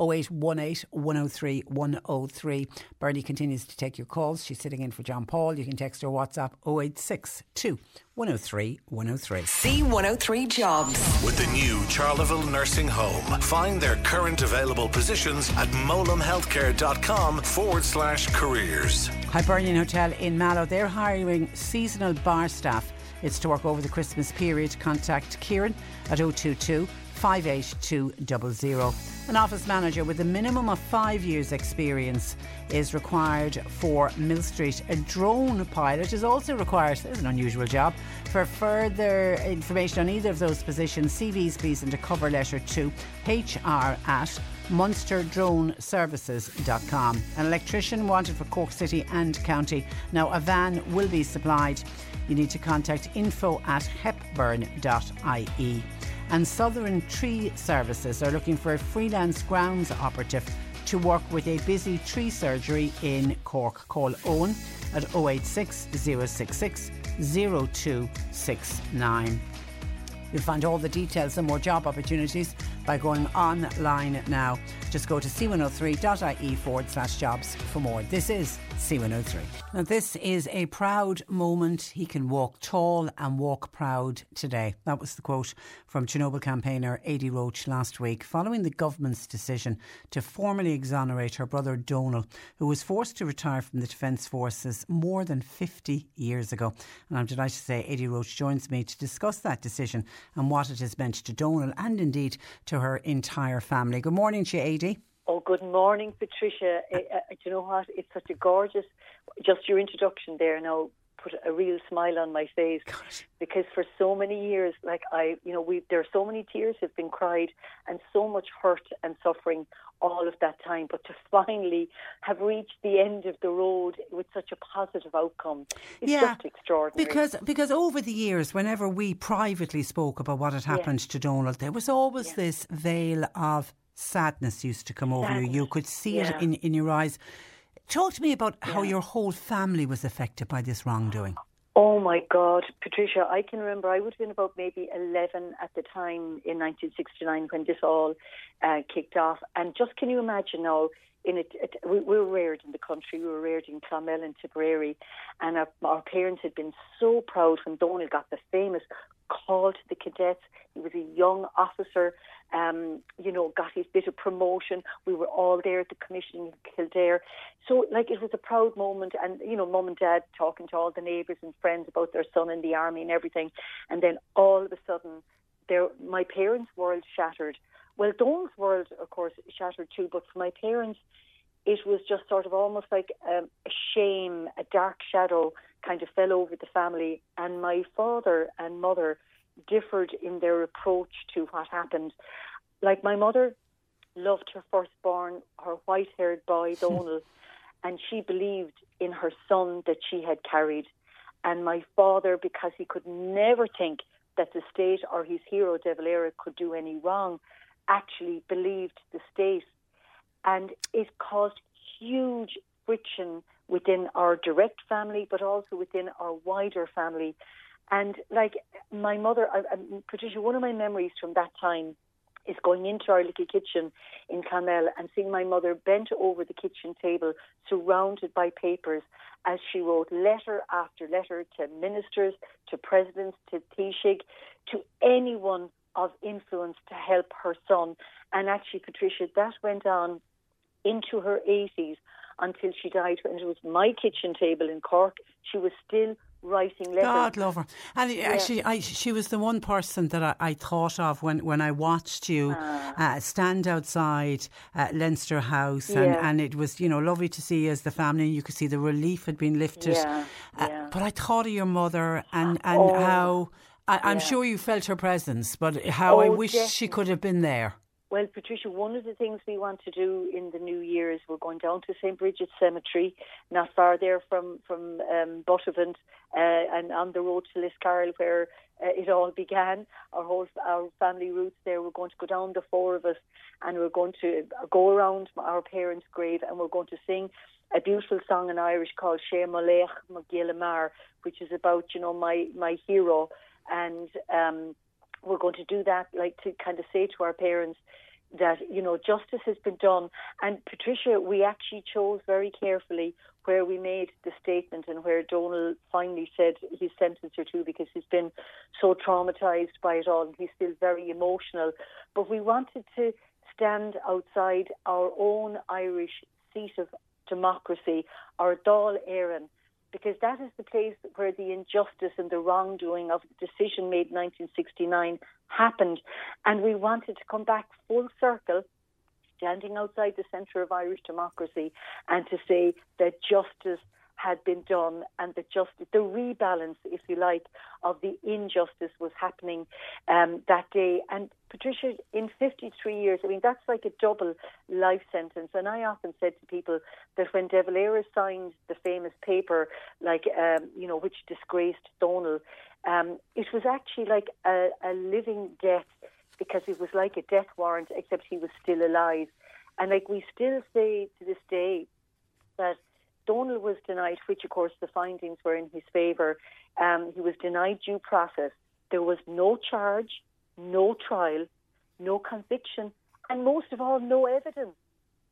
0818 103 103. Bernie continues to take your calls. She's sitting in for John Paul. You can text her WhatsApp 0862 103 103. C103 Jobs. With the new Charleville Nursing Home. Find their current available positions at mowlamhealthcare.com forward slash careers. Hibernian Hotel in Mallow. They're hiring seasonal bar staff. It's to work over the Christmas period. Contact Kieran at 022 58200. An office manager with a minimum of five years' experience is required for Mill Street. A drone pilot is also required. There's an unusual job. For further information on either of those positions, CVs please into cover letter to hr at munsterdroneservices.com. An electrician wanted for Cork City and County. Now, a van will be supplied. You need to contact info at hepburn.ie. And Southern Tree Services are looking for a freelance grounds operative to work with a busy tree surgery in Cork. Call Owen at 086 066 0269. You'll find all the details and more job opportunities by going online now. Just go to c103.ie forward slash jobs for more. This is C103. Now, this is a proud moment. He can walk tall and walk proud today. That was the quote from Chernobyl campaigner Adi Roche last week, following the government's decision to formally exonerate her brother Donal, who was forced to retire from the Defence Forces more than 50 years ago. And I'm delighted to say Adi Roche joins me to discuss that decision and what it has meant to Donal and indeed to her entire family. Good morning to you. Oh, good morning, Patricia. Uh, uh, do you know what? It's such a gorgeous, just your introduction there now put a real smile on my face because for so many years, like I, you know, we there are so many tears have been cried and so much hurt and suffering all of that time, but to finally have reached the end of the road with such a positive outcome, it's just extraordinary. Because because over the years, whenever we privately spoke about what had happened to Donal, there was always this veil of sadness used to come over you. You could see Yeah. it in, in your eyes. Talk to me about how your whole family was affected by this wrongdoing. Oh my God, Patricia, I can remember I would have been about maybe 11 at the time in 1969 when this all uh, kicked off. And just can you imagine now, in it, it, we, we were reared in the country, we were reared in Clonmel and Tipperary, and our, our parents had been so proud when Donal got the famous call to the cadets. He was a young officer, um, you know, got his bit of promotion. We were all there at the commissioning in Kildare. So, like, it was a proud moment. And, you know, mum and dad talking to all the neighbours and friends about their son in the army and everything. And then all of a sudden, there, my parents' world shattered. Well, Dawn's world, of course, shattered too. But for my parents, it was just sort of almost like um, a shame, a dark shadow kind of fell over the family, and my father and mother differed in their approach to what happened. Like my mother loved her firstborn, her white haired boy, Donal, and she believed in her son that she had carried. And my father, because he could never think that the state or his hero, De Valera, could do any wrong, actually believed the state. And it caused huge friction within our direct family, but also within our wider family. And like my mother, I, I, Patricia, one of my memories from that time is going into our little kitchen in Clonmel and seeing my mother bent over the kitchen table, surrounded by papers, as she wrote letter after letter to ministers, to presidents, to Taoiseach, to anyone of influence to help her son. And actually, Patricia, that went on into her 80s until she died. And it was my kitchen table in Cork. She was still writing letters. God love her. And yeah. actually, I, she was the one person that I, I, thought of when, when I watched you uh, uh, stand outside uh, Leinster House, and, yeah. and it was you know lovely to see as the family. You could see the relief had been lifted. Yeah, yeah. but I thought of your mother and and Oh, how. I, am yeah. sure you felt her presence, but how I Oh, wish she could have been there. Well, Patricia, one of the things we want to do in the new year is we're going down to St. Bridget's Cemetery, not far there from from um, Buttevant, uh, and on the road to Liscarroll, where uh, it all began. Our whole our family roots there. We're going to go down the four of us, and we're going to go around our parents' grave, and we're going to sing a beautiful song in Irish called Shea Magilamar, which is about you know my my hero, and um, we're going to do that like to kind of say to our parents that you know justice has been done. And Patricia, we actually chose very carefully where we made the statement and where Donal finally said his sentence or two because he's been so traumatized by it all and he's still very emotional. But we wanted to stand outside our own Irish seat of democracy, our Dáil Éireann, because that is the place where the injustice and the wrongdoing of the decision made in 1969 happened. And we wanted to come back full circle, standing outside the centre of Irish democracy, and to say that justice had been done and the justice, the rebalance, if you like, of the injustice was happening um, that day. And Patricia, in 53 years, I mean, that's like a double life sentence. And I often said to people that when De Valera signed the famous paper, like, um, you know, which disgraced Donal, um, it was actually like a, a living death because it was like a death warrant, except he was still alive. And like we still say to this day that Donal was denied, which of course the findings were in his favour. Um, he was denied due process. There was no charge, no trial, no conviction, and most of all, no evidence.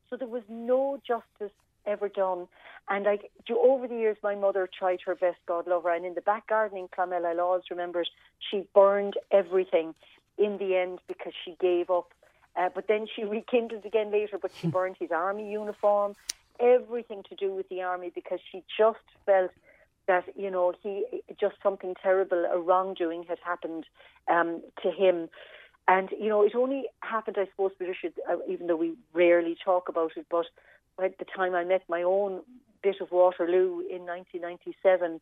So there was no justice ever done. And like do- over the years, my mother tried her best, God love her. And in the back garden in Clonmel, I'll always remember she burned everything in the end because she gave up. Uh, but then she rekindled again later, but she burned his army uniform, everything to do with the army because she just felt that, you know, he just something terrible, a wrongdoing had happened um, to him. And, you know, it only happened, I suppose, Patricia, uh, even though we rarely talk about it, but at the time I met my own bit of Waterloo in 1997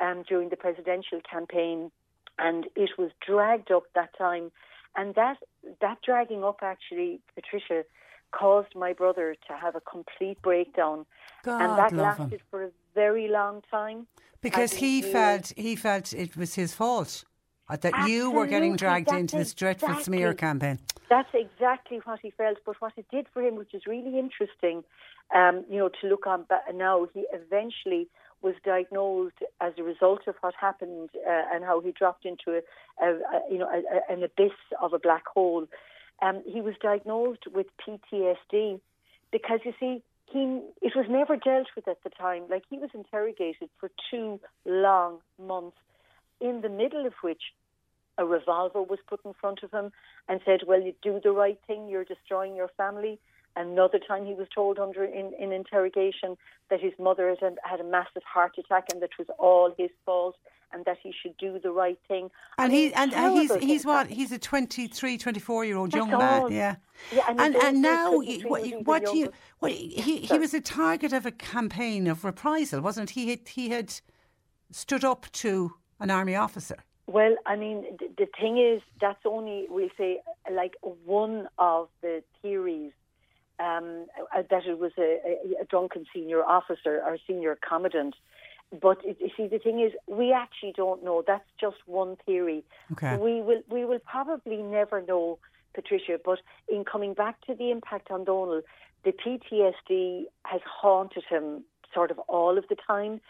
um, during the presidential campaign, and it was dragged up that time. And that, that dragging up actually, Patricia, caused my brother to have a complete breakdown. God and that love him. lasted for a very long time. Because he felt he felt it was his fault uh, that you were getting dragged that's into this dreadful smear campaign. That's exactly what he felt. But what it did for him, which is really interesting, um, you know, to look on but now, he eventually was diagnosed as a result of what happened uh, and how he dropped into a, a, a you know, a, an abyss of a black hole. Um, he was diagnosed with PTSD because you see, he it was never dealt with at the time. Like he was interrogated for two long months, in the middle of which a revolver was put in front of him and said, "Well, you do the right thing. You're destroying your family." Another time, he was told under in, in interrogation that his mother had, had a massive heart attack and that was all his fault, and that he should do the right thing. I And he and, and he's he's what he's a 23, 24 year old young man. Yeah. Yeah, and and and now what, what you younger. what he he Sorry. was a target of a campaign of reprisal, wasn't he? He had, he had stood up to an army officer. Well, I mean, th- the thing is, that's only, we'll say, like one of the theories um, uh, that it was a, a, a, drunken senior officer or senior commandant. But it, you see, the thing is, we actually don't know. That's just one theory. Okay. We will, we will probably never know, Patricia. But in coming back to the impact on Donal, the PTSD has haunted him sort of all of the time.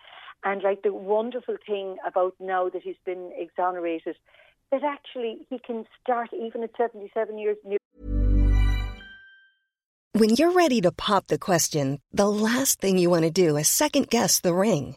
And like the wonderful thing about now that he's been exonerated, that actually he can start even at 77 years. New- when you're ready to pop the question, the last thing you want to do is second guess the ring.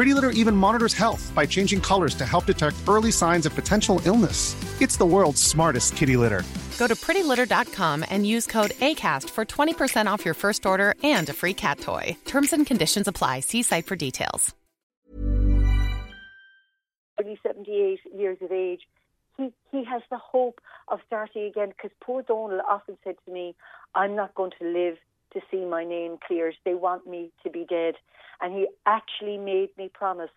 Pretty Litter even monitors health by changing colors to help detect early signs of potential illness. It's the world's smartest kitty litter. Go to prettylitter.com and use code ACAST for 20% off your first order and a free cat toy. Terms and conditions apply. See site for details. Only 78 years of age. He, he has the hope of starting again because poor Donal often said to me, I'm not going to live to see my name cleared. They want me to be dead. And he actually made me promise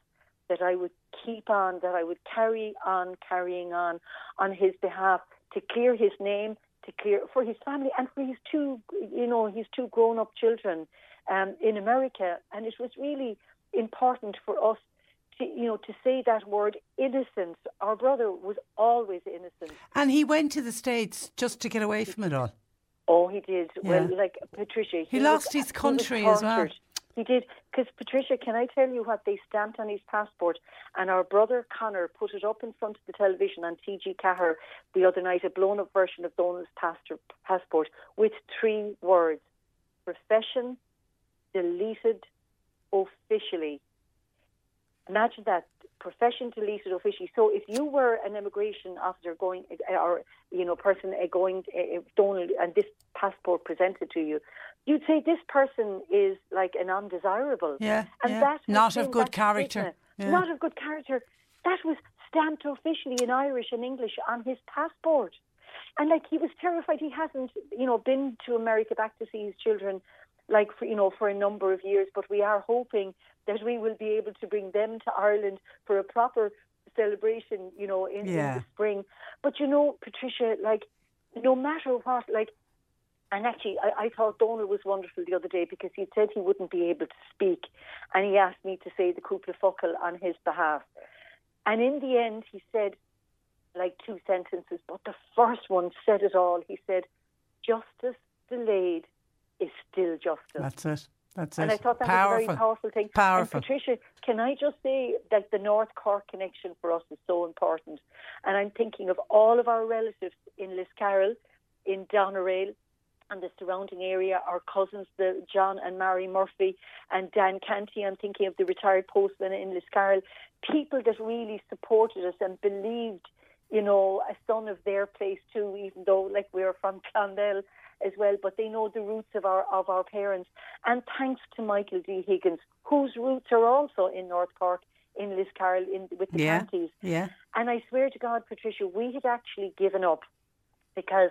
that I would keep on, that I would carry on carrying on on his behalf to clear his name, to clear for his family and for his two, you know, his two grown up children um, in America. And it was really important for us to, you know, to say that word innocence. Our brother was always innocent. And he went to the States just to get away from it all. Oh, he did. Yeah. Well, like Patricia, He was- lost his was country as well. He did because Patricia, can I tell you what they stamped on his passport? And our brother Connor put it up in front of the television on TG4 the other night, a blown-up version of Donal's passport with three words: profession deleted officially. Imagine that profession deleted officially. So if you were an immigration officer going, or you know, person uh, going, uh, Donal, and this passport presented to you, you'd say this person is like an undesirable. Yeah, and yeah. that Not of good character. Yeah. Not of good character. That was stamped officially in Irish and English on his passport. And like he was terrified. He hasn't, you know, been to America back to see his children, like for you know for a number of years. But we are hoping that we will be able to bring them to Ireland for a proper celebration, you know, in, in the spring. But you know, Patricia, like no matter what, like and actually, I, I thought Donal was wonderful the other day because he said he wouldn't be able to speak, and he asked me to say the cúpla focal on his behalf. And in the end, he said like two sentences, but the first one said it all. He said, "Justice delayed is still justice." That's it. That's and it. I thought that Powerful. was a very powerful thing. Powerful. And Patricia, can I just say that the North Cork connection for us is so important? And I'm thinking of all of our relatives in Liscarroll, in Doneraile, and the surrounding area, our cousins, the John and Mary Murphy and Dan Canty. I'm thinking of the retired postman in Liscarroll. People that really supported us and believed, you know, a son of their place too, even though like we are from Clonmel as well, but they know the roots of our of our parents. And thanks to Michael D. Higgins, whose roots are also in North Cork, in Liscarroll, in with the yeah. counties. Yeah. And I swear to God, Patricia, we had actually given up because,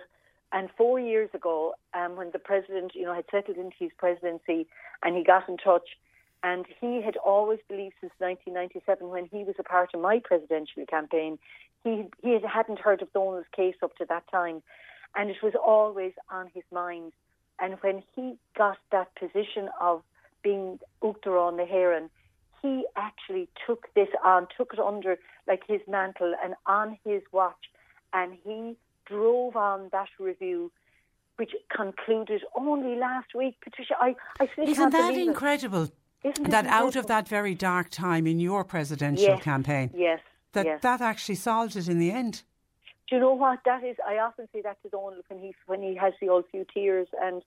and four years ago, um, when the president, you know, had settled into his presidency and he got in touch, and he had always believed since 1997, when he was a part of my presidential campaign, he he hadn't heard of Donal's case up to that time, and it was always on his mind. And when he got that position of being Uachtarán na hÉireann, he actually took this on, took it under like his mantle and on his watch, and he drove on that review, which concluded only last week. Patricia, I, I still Isn't can't that incredible? Isn't that out of that very dark time in your presidential Yes, campaign, yes, that yes. that actually solved it in the end. Do you know what that is? I often say that to Donal when he when he has the old few tears and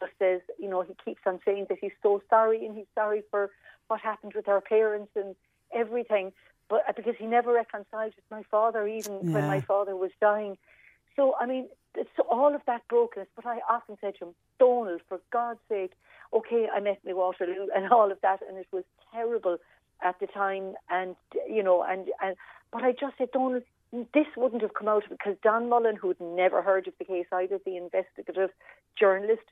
just says, you know, he keeps on saying that he's so sorry and he's sorry for what happened with our parents and everything, but uh, because he never reconciled with my father, even when my father was dying. So I mean, it's all of that brokenness. But I often said to him, Donal, for God's sake, okay, I met me Waterloo and all of that, and it was terrible at the time, and you know, and and but I just said, Donal, this wouldn't have come out because Don Mullan, who had never heard of the case either, the investigative journalist,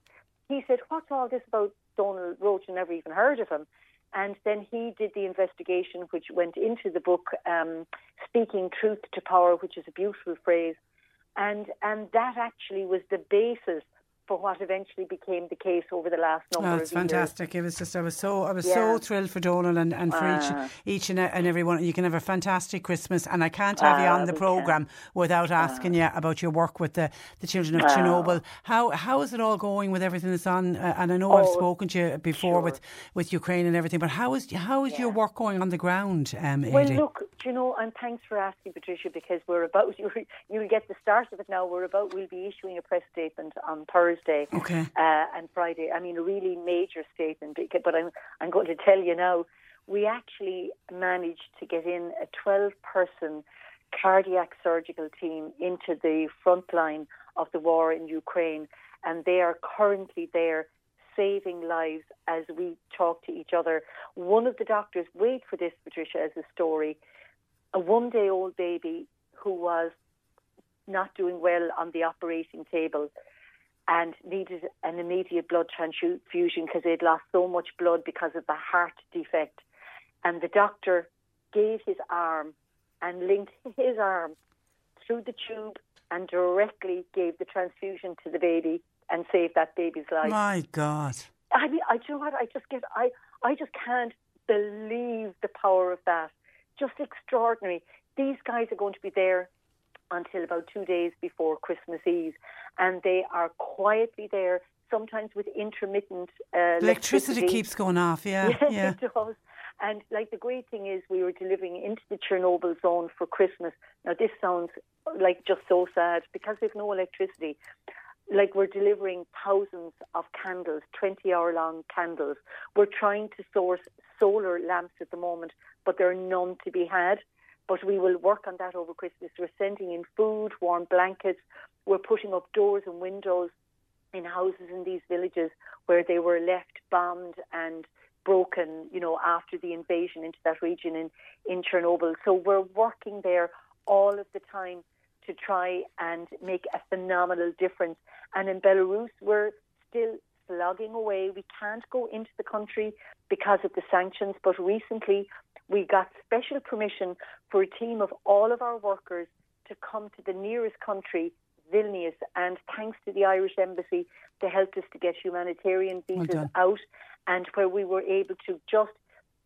he said, "What's all this about Donal Roche? I never even heard of him." And then he did the investigation, which went into the book, um, "Speaking Truth to Power," which is a beautiful phrase, and and that actually was the basis for what eventually became the case over the last number Oh, of it's years. fantastic. It was just, I was so, I was Yeah. so thrilled for Donal and, and for Ah. each, each and, and every one. You can have a fantastic Christmas, and I can't have you Ah, on the program without asking you about your work with the, the children of Ah. Chernobyl. How how is it all going with everything that's on? Uh, and I know I've Oh, spoken to you before with, with Ukraine and everything, but how is how is your work going on the ground, um, Well, look, do you know, and thanks for asking, Patricia, because we're about you. You'll get the start of it now. We're about. We'll be issuing a press statement on Thursday Okay. uh, and Friday. I mean, a really major statement. But I'm I'm going to tell you now. We actually managed to get in a 12-person cardiac surgical team into the front line of the war in Ukraine, and they are currently there saving lives as we talk to each other. One of the doctors, wait for this, Patricia, as a story, a one day old baby who was not doing well on the operating table and needed an immediate blood transfusion because they'd lost so much blood because of the heart defect. And the doctor gave his arm and linked his arm through the tube and directly gave the transfusion to the baby and saved that baby's life. My God. I mean, I do you know what I just get. I I just can't believe the power of that. Just extraordinary. These guys are going to be there until about two days before Christmas Eve, and they are quietly there. Sometimes with intermittent uh, Electricity keeps going off, yeah, Yes, yeah. it does. And like the great thing is, we were delivering into the Chernobyl zone for Christmas. Now this sounds like just so sad because we've no electricity. Like we're delivering thousands of candles, twenty-hour-long candles. We're trying to source solar lamps at the moment, but there are none to be had. But we will work on that over Christmas. We're sending in food, warm blankets. We're putting up doors and windows in houses in these villages where they were left bombed and broken, you know, after the invasion into that region in, in Chernobyl. So we're working there all of the time to try and make a phenomenal difference. And in Belarus, we're still slogging away. We can't go into the country because of the sanctions, but recently we got special permission for a team of all of our workers to come to the nearest country, Vilnius, and thanks to the Irish Embassy, they helped us to get humanitarian visas done. out, and where we were able to just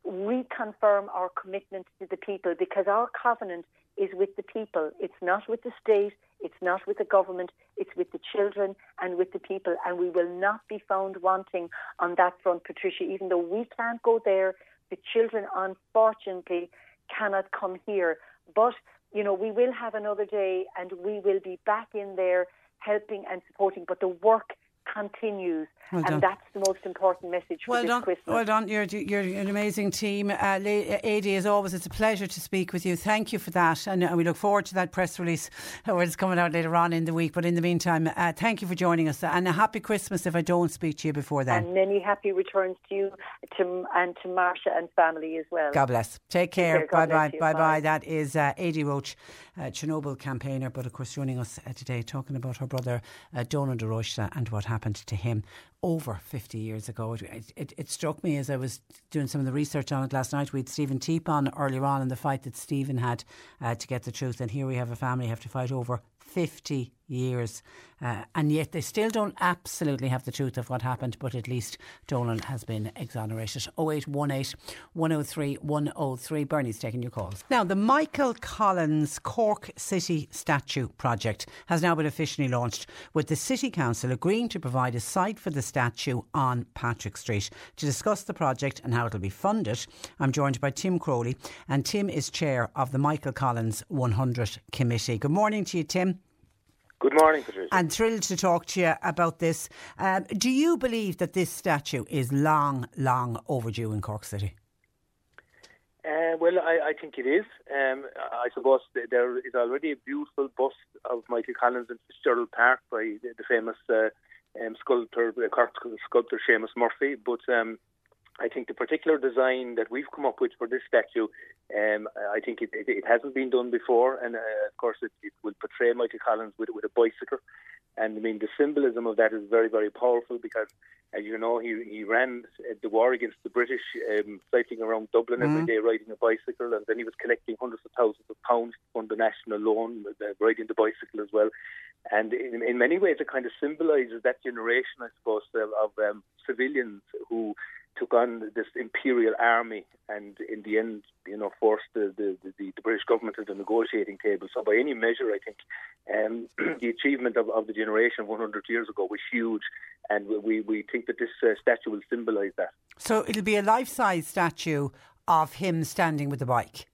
reconfirm our commitment to the people because our covenant is with the people. It's not with the state, it's not with the government, it's with the children and with the people. And we will not be found wanting on that front, Patricia, even though we can't go there. The children, unfortunately, cannot come here. But, you know, we will have another day and we will be back in there helping and supporting. But the work continues. Well done. and that's the most important message for Well this done, Christmas. well done. You're you're an amazing team, uh, Adi. As always, it's a pleasure to speak with you. Thank you for that, and uh, we look forward to that press release uh, where it's coming out later on in the week. But in the meantime, uh, thank you for joining us, and a happy Christmas if I don't speak to you before then. And many happy returns to you to, and to Marsha and family as well. God bless. Take care. care. Bye bye. Bye Bye. bye. That is uh, Adi Roche, uh, Chernobyl campaigner, but of course joining us uh, today talking about her brother uh, Donal Roche and what happened to him over 50 years ago. It, it, it, struck me as I was doing some of the research on it last night. We had Stephen Teap on earlier on in the fight that Stephen had uh, to get the truth. And here we have a family have to fight over 50 years. Uh, and yet they still don't absolutely have the truth of what happened, but at least Donal has been exonerated. 0818 103 103. Bernie's taking your calls. Now, the Michael Collins Cork City Statue project has now been officially launched, with the City Council agreeing to provide a site for the statue on Patrick Street. To discuss the project and how it will be funded, I'm joined by Tim Crowley, and Tim is chair of the Michael Collins 100 Committee. Good morning to you, Tim. Good morning, Patricia. And thrilled to talk to you about this. Um, do you believe that this statue is long, long overdue in Cork City? Uh, well, I, I, think it is. Um, I suppose there is already a beautiful bust of Michael Collins in Fitzgerald Park by the, the famous uh, um, sculptor, uh, Cork sculptor Seamus Murphy. But um, I think the particular design that we've come up with for this statue, um, I think it, it, it, hasn't been done before, and uh, of course it, it, will portray Michael Collins with, with a bicycle, and I mean the symbolism of that is very very powerful because, as you know, he he ran the war against the British, um, cycling around Dublin mm. every day riding a bicycle, and then he was collecting hundreds of thousands of pounds from the national loan, uh, riding the bicycle as well, and in, in many ways it kind of symbolises that generation, I suppose, of, of um, civilians who took on this imperial army and in the end, you know, forced the, the, the, the British government to the negotiating table. So by any measure, I think um, the achievement of, of the generation 100 years ago was huge and we, we think that this uh, statue will symbolise that. So it'll be a life-size statue of him standing with the bike?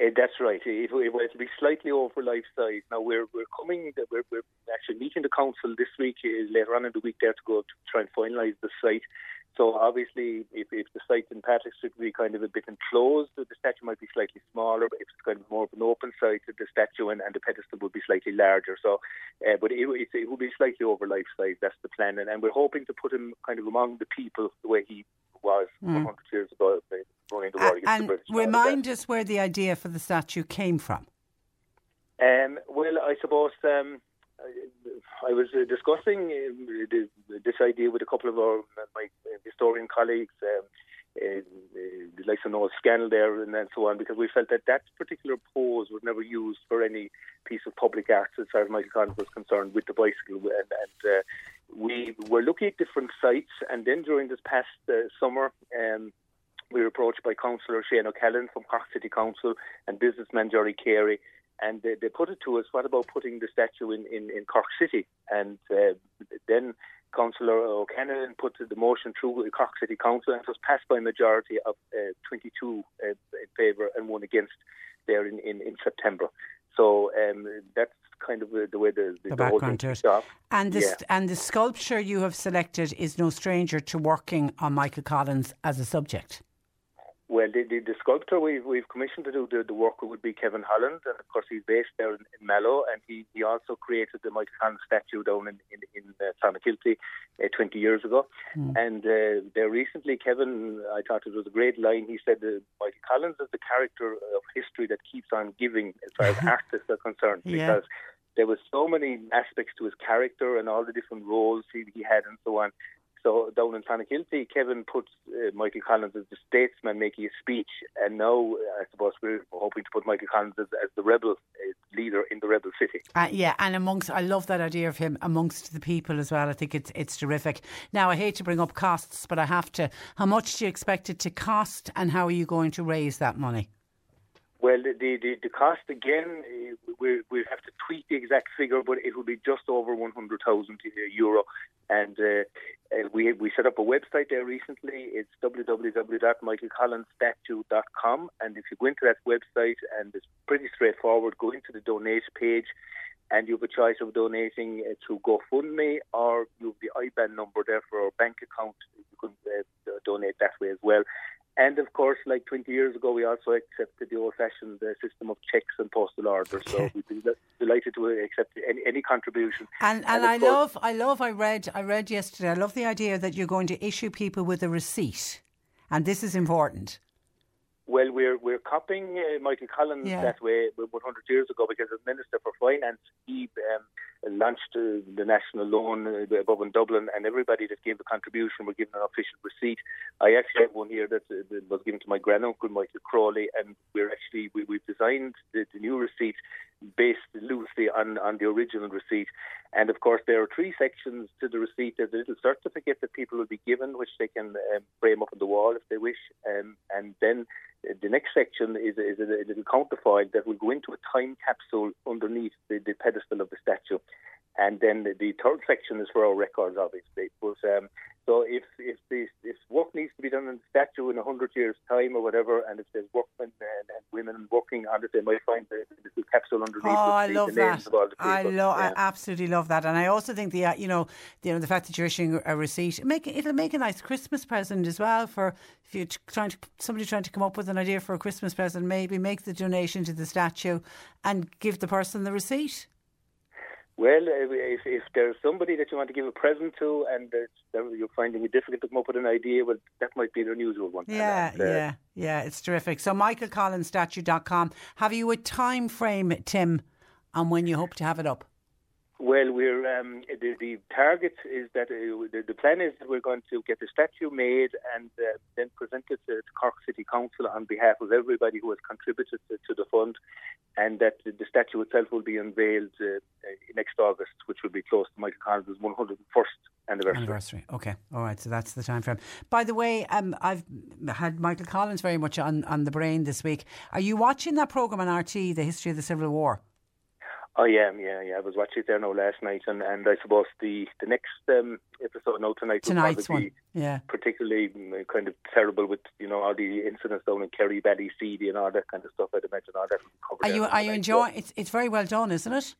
Uh, that's right. It, it, will be slightly over life size. Now we're we're coming. We're, we're actually meeting the council this week, uh, later on in the week, there to go to try and finalise the site. So obviously, if, if the site in Patrick Street would be kind of a bit enclosed, the statue might be slightly smaller. But if it's kind of more of an open site, the statue and, and the pedestal would be slightly larger. So, uh, but it, it, it would be slightly over life size. That's the plan, and, and we're hoping to put him kind of among the people the way he was mm. 100 years ago, running the war against and the British. Remind us where the idea for the statue came from. Um, well, I suppose. Um, I was uh, discussing uh, this idea with a couple of our my historian colleagues, um, uh, the likes of Noel Scannell there, and, and so on, because we felt that that particular pose was never used for any piece of public art as far as Michael Collins was concerned with the bicycle, and, and uh, we were looking at different sites, and then during this past uh, summer. Um, we were approached by Councillor Shane O'Callaghan from Cork City Council and businessman Jerry Carey and they, they, put it to us, what about putting the statue in, in, in Cork City? And uh, then Councillor O'Callaghan put the motion through the Cork City Council and it was passed by a majority of uh, 22 uh, in favour and one against there in, in, in September. So um, that's kind of the way the, the, the, background to it. And the, yeah. and the sculpture you have selected is no stranger to working on Michael Collins as a subject. Well, the, the, the, sculptor we've, we've commissioned to do the, the work would be Kevin Holland, and of course he's based there in, in Mallow, and he, he also created the Michael Collins statue down in in, in uh, Clonakilty uh, 20 years ago. Mm. And uh, there recently, Kevin, I thought it was a great line. He said uh, Michael Collins is the character of history that keeps on giving as far as artists are concerned, yeah. because there was so many aspects to his character and all the different roles he, he had and so on so down in Clonakilty, Kevin puts uh, Michael Collins as the statesman making a speech, and now I suppose we're hoping to put Michael Collins as, as the rebel uh, leader in the rebel city. Uh, yeah, and amongst I love that idea of him amongst the people as well. I think it's it's terrific. Now I hate to bring up costs, but I have to. How much do you expect it to cost, and how are you going to raise that money? Well, the, the, the cost again, we we have to tweak the exact figure, but it will be just over 100,000 euro. And uh, we we set up a website there recently. It's www.michaelcollinsstatue.com. And if you go into that website, and it's pretty straightforward, go into the donate page, and you have a choice of donating to GoFundMe or you have the IBAN number there for our bank account. You can uh, donate that way as well. And of course, like 20 years ago, we also accepted the old-fashioned uh, system of checks and postal orders. So we'd be delighted to accept any, any contribution. And and, and I love, I love, I read, I read yesterday. I love the idea that you're going to issue people with a receipt, and this is important. Well, we're we're copying uh, Michael Collins yeah. that way 100 years ago because as Minister for Finance, he um, launched uh, the national loan uh, above in Dublin, and everybody that gave the contribution were given an official receipt. I actually have one here that, uh, that was given to my granduncle Michael Crowley, and we're actually we, we've designed the, the new receipt based loosely on, on the original receipt. And of course, there are three sections to the receipt. There's a little certificate that people will be given, which they can um, frame up on the wall if they wish. Um, and then the next section is, is a, a little counterfoil that will go into a time capsule underneath the, the pedestal of the statue. And then the, the third section is for our records, obviously. But um, so if if the, if work needs to be done in the statue in a hundred years' time or whatever, and if there's workmen and, and women working on it, they might find the, the capsule underneath. Oh, I the, love the names that. of all the I love. I absolutely love that, and I also think the uh, you know you know the fact that you're issuing a receipt make it- it'll make a nice Christmas present as well for if you're trying to somebody trying to come up with an idea for a Christmas present. Maybe make the donation to the statue and give the person the receipt. Well, if, if there's somebody that you want to give a present to and you're finding it difficult to come up with an idea, well, that might be an unusual one. Yeah, And, uh, yeah, yeah. It's terrific. So michaelcollinsstatue.com. Have you a time frame, Tim, on when you hope to have it up? Well, we're um, the, the target is that uh, the, the plan is that we're going to get the statue made and uh, then present it to, Cork City Council on behalf of everybody who has contributed to, to the fund, and that the statue itself will be unveiled uh, uh, next August, which will be close to Michael Collins' 101st anniversary. Anniversary. Okay. All right. So that's the time frame. By the way, um, I've had Michael Collins very much on, on the brain this week. Are you watching that programme on RTÉ, The History of the Civil War? I am, yeah, yeah. I was watching it there now last night, and, and I suppose the the next um, episode now tonight Tonight's one. Yeah. particularly mm, kind of terrible with you know all the incidents down in Kerry, Valley, CD, and all that kind of stuff. I'd imagine all that will be covered. Are you are you enjoying? It's it's very well done, isn't it?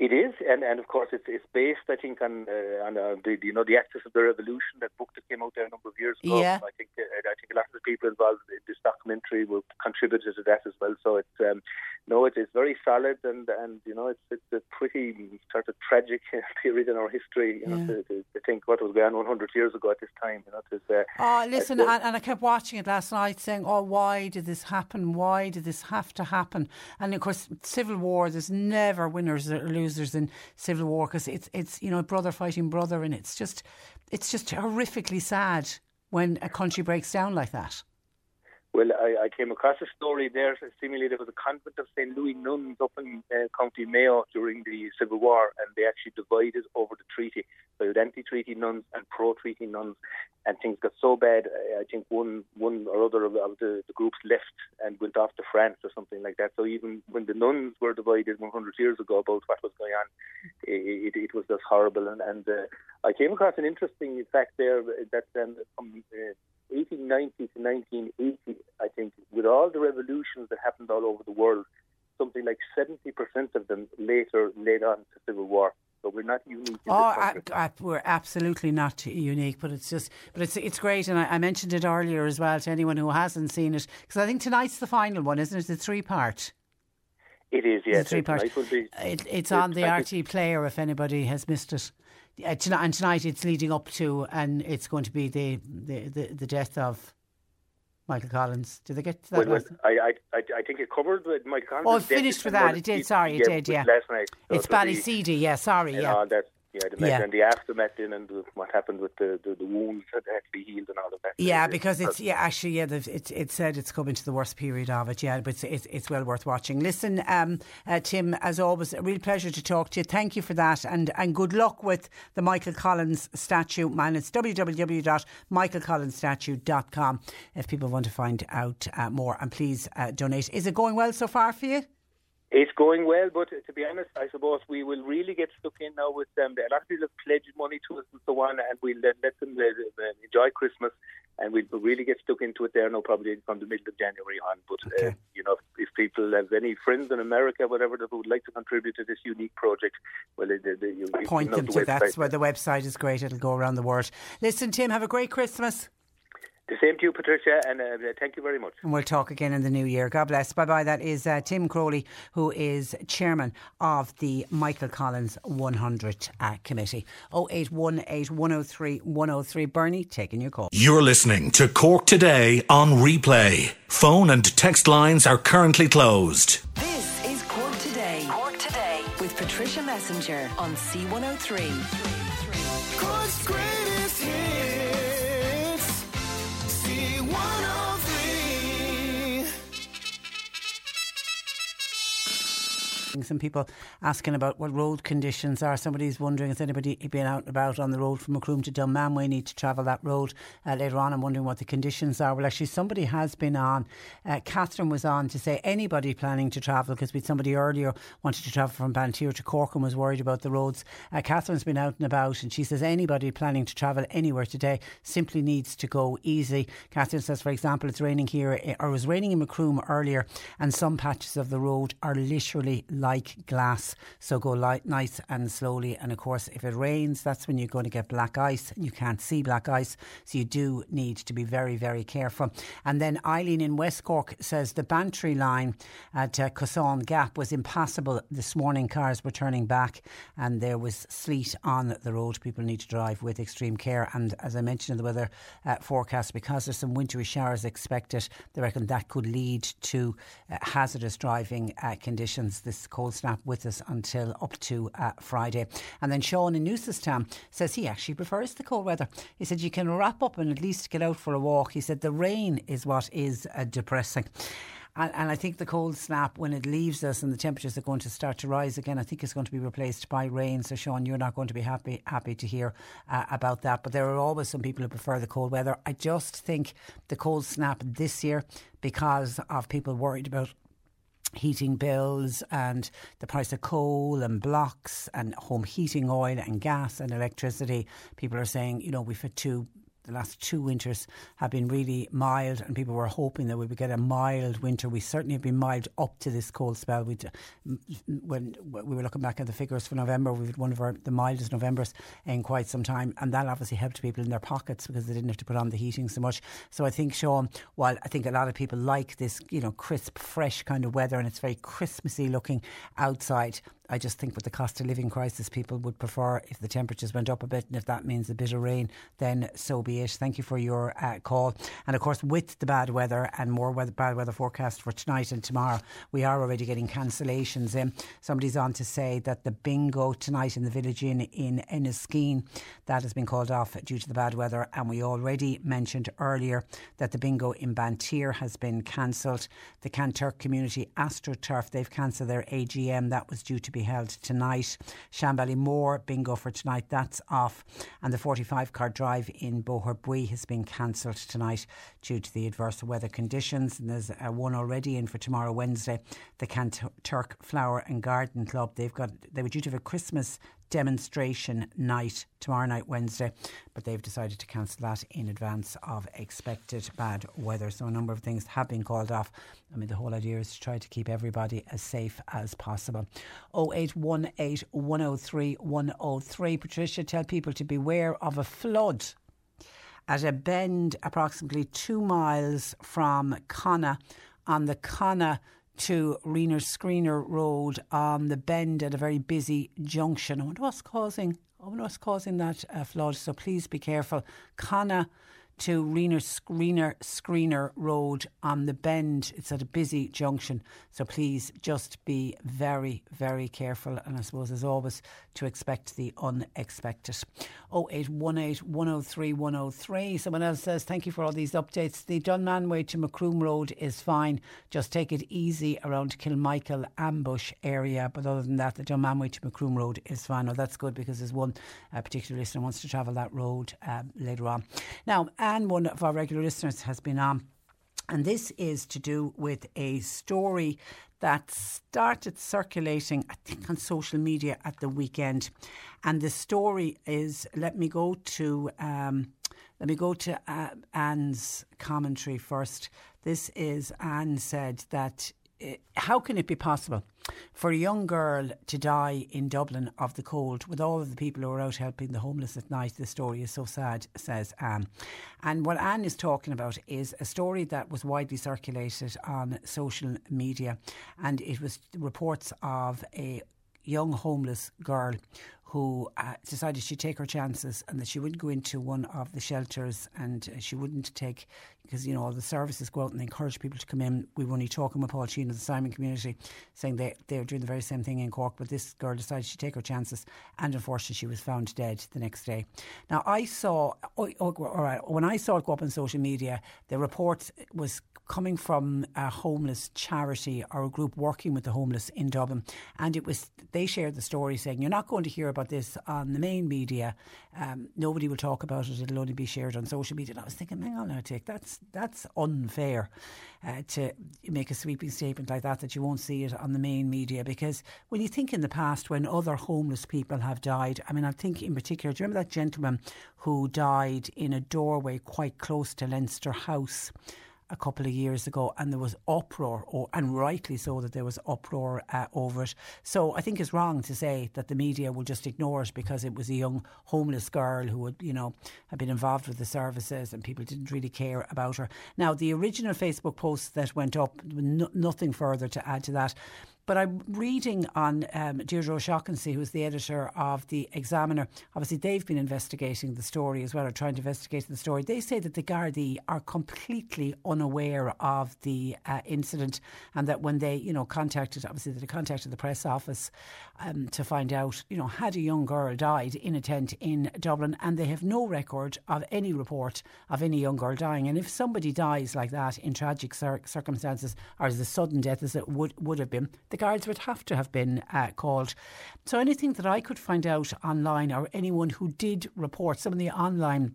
It is, and, and of course it's it's based, I think, on uh, on uh, the you know the Atlas of the Revolution, that book that came out there a number of years ago. Yeah. I think uh, I think a lot of the people involved in this documentary will contribute to that as well. So it's um, no, it's, it's very solid, and and you know it's it's a pretty sort of tragic period in our history. You know, Yeah. to, to, to think what was going on 100 years ago at this time. You know, it was, uh, Oh, listen, uh, and, and I kept watching it last night saying, oh, why did this happen? Why did this have to happen? And of course, civil war, there's never winners or losers in civil war because it's, it's, you know, brother fighting brother. And it's just, it's just horrifically sad when a country breaks down like that. Well, I, I came across a story there. Seemingly, there was a convent of St. Louis nuns up in uh, County Mayo during the Civil War, and they actually divided over the treaty. So you had anti-treaty nuns and pro-treaty nuns, and things got so bad. uh, I think one one or other of, of the, the groups left and went off to France or something like that. So even when the nuns were divided 100 years ago about what was going on, it, it, was just horrible. And, and uh, I came across an interesting fact there that um, from uh, 1890 to 1980, I think, with all the revolutions that happened all over the world, something like 70% of them later led on to civil war. So we're not unique. Oh, I. I, we're absolutely not unique, but it's just, but it's it's great, and I, I mentioned it earlier as well to anyone who hasn't seen it, because I think tonight's the final one, isn't it? The three part. It is, It's yes. a three part. Tonight will be- It, it's on the RTÉ player if anybody has missed it. Uh, tonight, and tonight it's leading up to, and it's going to be the the, the, the death of Michael Collins. Did they get to that? Well, well, I, I, I, I think it covered with Mike Collins. Oh, it finished with that. It did. Sorry, it did. Yeah, Last night. So it's Ballyseedy. Yeah, sorry. Yeah. all that. Yeah, the, Yeah. and the aftermath in and the, what happened with the, the, the wounds that had to be healed and all of that. Yeah, because it's yeah actually yeah they've- it it said it's coming to the worst period of it yeah but it's it's, it's well worth watching. Listen, um, uh, Tim, as always, a real pleasure to talk to you. Thank you for that, and and good luck with the Michael Collins statue. Man, it's www.michaelcollinsstatue.com if people want to find out uh, more. And please uh, donate. Is it going well so far for you? It's going well, but to be honest, I suppose we will really get stuck in now with them. A lot of people have pledged money to us and so on, and we'll let, let them uh, uh, enjoy Christmas, and we'll really get stuck into it there now, probably from the middle of January on. But uh, you know, if people have any friends in America, whatever, that would like to contribute to this unique project, well, they, they, you you Point know them the to that's where the website is great. It'll go around the world. Listen, Tim, have a great Christmas. The same to you, Patricia, and uh, thank you very much. And we'll talk again in the new year. God bless. Bye bye. That is uh, Tim Crowley, who is chairman of the Michael Collins 100 uh, committee. 0818 103 103. Bernie, taking your call. You're listening to Cork Today on replay. Phone and text lines are currently closed. This is Cork Today today. Cork today with Patricia Messenger on C103. Cork's greatest Some people asking about what road conditions are. Somebody's wondering has anybody been out and about on the road from Macroom to Dunmanway need to travel that road uh, later on. I'm wondering what the conditions are. Well, actually, somebody has been on. Uh, Catherine was on to say anybody planning to travel because we somebody earlier wanted to travel from Banteer to Cork and was worried about the roads. Uh, Catherine's been out and about and she says anybody planning to travel anywhere today simply needs to go easy. Catherine says, for example, it's raining here eh, or it was raining in Macroom earlier and some patches of the road are literally like glass. So go light, nice and slowly. And of course, if it rains, that's when you're going to get black ice and you can't see black ice. So you do need to be very, very careful. And then Eileen in West Cork says the Bantry line at uh, Gap was impassable this morning. Cars were turning back and there was sleet on the road. People need to drive with extreme care. And as I mentioned in the weather uh, forecast, because there's some wintry showers expected, they reckon that could lead to uh, hazardous driving uh, conditions. This cold snap with us until up to uh, Friday. And then Sean in Newcestown says he actually prefers the cold weather. He said you can wrap up and at least get out for a walk. He said the rain is what is uh, depressing. And, and, I think the cold snap, when it leaves us and the temperatures are going to start to rise again, I think it's going to be replaced by rain. So, Sean, you're not going to be happy happy to hear uh, about that. But there are always some people who prefer the cold weather. I just think the cold snap this year, because of people worried about heating bills and the price of coal and blocks and home heating oil and gas and electricity. People are saying, you know, we've had two the last two winters have been really mild, and people were hoping that we would get a mild winter. We certainly have been mild up to this cold spell. We, when we were looking back at the figures for November, we had one of our the mildest Novembers in quite some time, and that obviously helped people in their pockets because they didn't have to put on the heating so much. So I think, Sean, while I think a lot of people like this, you know, crisp, fresh kind of weather, and it's very Christmassy looking outside. I just think with the cost of living crisis, people would prefer if the temperatures went up a bit, and if that means a bit of rain, then so be it. Thank you for your uh, call. And of course, with the bad weather and more weather, bad weather forecast for tonight and tomorrow, we are already getting cancellations in. Somebody's on to say that the bingo tonight in the village inn in Enniskeane that has been called off due to the bad weather, and we already mentioned earlier that the bingo in Banteer has been cancelled. The Kanturk Community AstroTurf they've cancelled their AGM that was due to be held tonight. Shanballymore bingo for tonight, that's off. And the 45 car drive in Boherbue has been cancelled tonight due to the adverse weather conditions. And there's uh, one already in for tomorrow, Wednesday. The Kanturk Flower and Garden Club, they've got, they were due to have a Christmas demonstration night tomorrow night, Wednesday, but they've decided to cancel that in advance of expected bad weather. So a number of things have been called off. I mean, the whole idea is to try to keep everybody as safe as possible. 0818 103 103. Patricia, tell people to beware of a flood at a bend approximately two miles from Conna on the Conna to Reener Screener Road on the bend at a very busy junction. I wonder what's causing. I wonder what's causing that uh, flood. So please be careful. Conna to Reener Screener Screener Road on the bend. It's at a busy junction, so please just be very, very careful. And I suppose, as always, to expect the unexpected. 0818 103 103. Someone else says, Thank you for all these updates. The Dunmanway to Macroom Road is fine. Just take it easy around Kilmichael ambush area. But other than that, the Dunmanway to Macroom Road is fine. Oh, that's good because there's one uh, particular listener wants to travel that road um, later on. Now, Anne, one of our regular listeners, has been on. And this is to do with a story that started circulating, I think, on social media at the weekend. And the story is let me go to. Um, let me go to uh, Anne's commentary first. This is Anne said that uh, how can it be possible for a young girl to die in Dublin of the cold with all of the people who are out helping the homeless at night? The story is so sad, says Anne. And what Anne is talking about is a story that was widely circulated on social media, and it was reports of a young homeless girl who uh, decided she'd take her chances and that she wouldn't go into one of the shelters and uh, she wouldn't take, because, you know, all the services go out and they encourage people to come in. We were only talking with Paul Sheehan of the Simon community saying they, they're doing the very same thing in Cork, but this girl decided she'd take her chances and unfortunately she was found dead the next day. Now, I saw, oh, oh, all right, when I saw it go up on social media, the report was coming from a homeless charity or a group working with the homeless in Dublin. And it was they shared the story saying, You're not going to hear about this on the main media. Um, nobody will talk about it, it'll only be shared on social media. And I was thinking, hang on now, Tick, that's that's unfair uh, to make a sweeping statement like that that you won't see it on the main media. Because when you think in the past when other homeless people have died, I mean I think in particular, do you remember that gentleman who died in a doorway quite close to Leinster House? A couple of years ago, and there was uproar, or, and rightly so that there was uproar uh, over it. So I think it's wrong to say that the media will just ignore it because it was a young homeless girl who had, you know, had been involved with the services, and people didn't really care about her. Now, the original Facebook post that went up, no, nothing further to add to that. But I'm reading on um, Deirdre O'Shaughnessy, who's the editor of the Examiner. Obviously, they've been investigating the story as well, or trying to investigate the story. They say that the Gardaí are completely unaware of the uh, incident, and that when they, you know, contacted, obviously they contacted the press office um, to find out, you know, had a young girl died in a tent in Dublin, and they have no record of any report of any young girl dying. And if somebody dies like that in tragic cir- circumstances, or as a sudden death as it would would have been, the guards would have to have been uh, called. So anything that I could find out online, or anyone who did report some of the online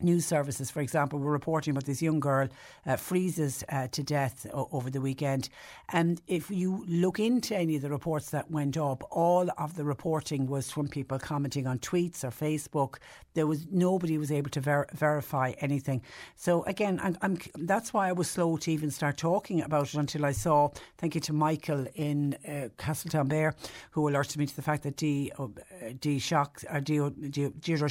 news services, for example, were reporting about this young girl uh, freezes uh, to death o- over the weekend. And if you look into any of the reports that went up, all of the reporting was from people commenting on tweets or Facebook. There was nobody was able to ver- verify anything. So again, I'm, I'm, that's why I was slow to even start talking about it until I saw. Thank you to Michael in uh, Castletownbere who alerted me to the fact that D. Uh, D. Shock, or D. D. Deirdre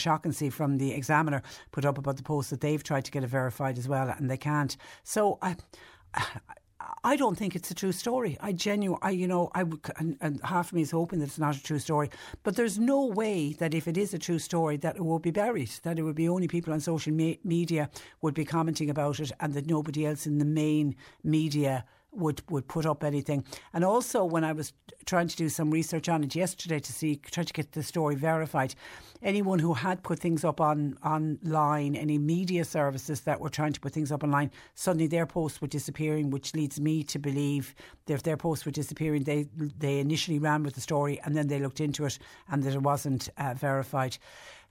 from the Examiner put up about the post that they've tried to get it verified as well, and they can't. So I. I don't think it's a true story. I genuinely, I you know, I and, and, half of me is hoping that it's not a true story. But there's no way that if it is a true story, that it will be buried. That it would be only people on social me- media would be commenting about it, and that nobody else in the main media would would put up anything. And also, when I was trying to do some research on it yesterday to see, try to get the story verified, anyone who had put things up on online, any media services that were trying to put things up online, suddenly their posts were disappearing, which leads me to believe that if their posts were disappearing, they they initially ran with the story and then they looked into it and that it wasn't uh, verified.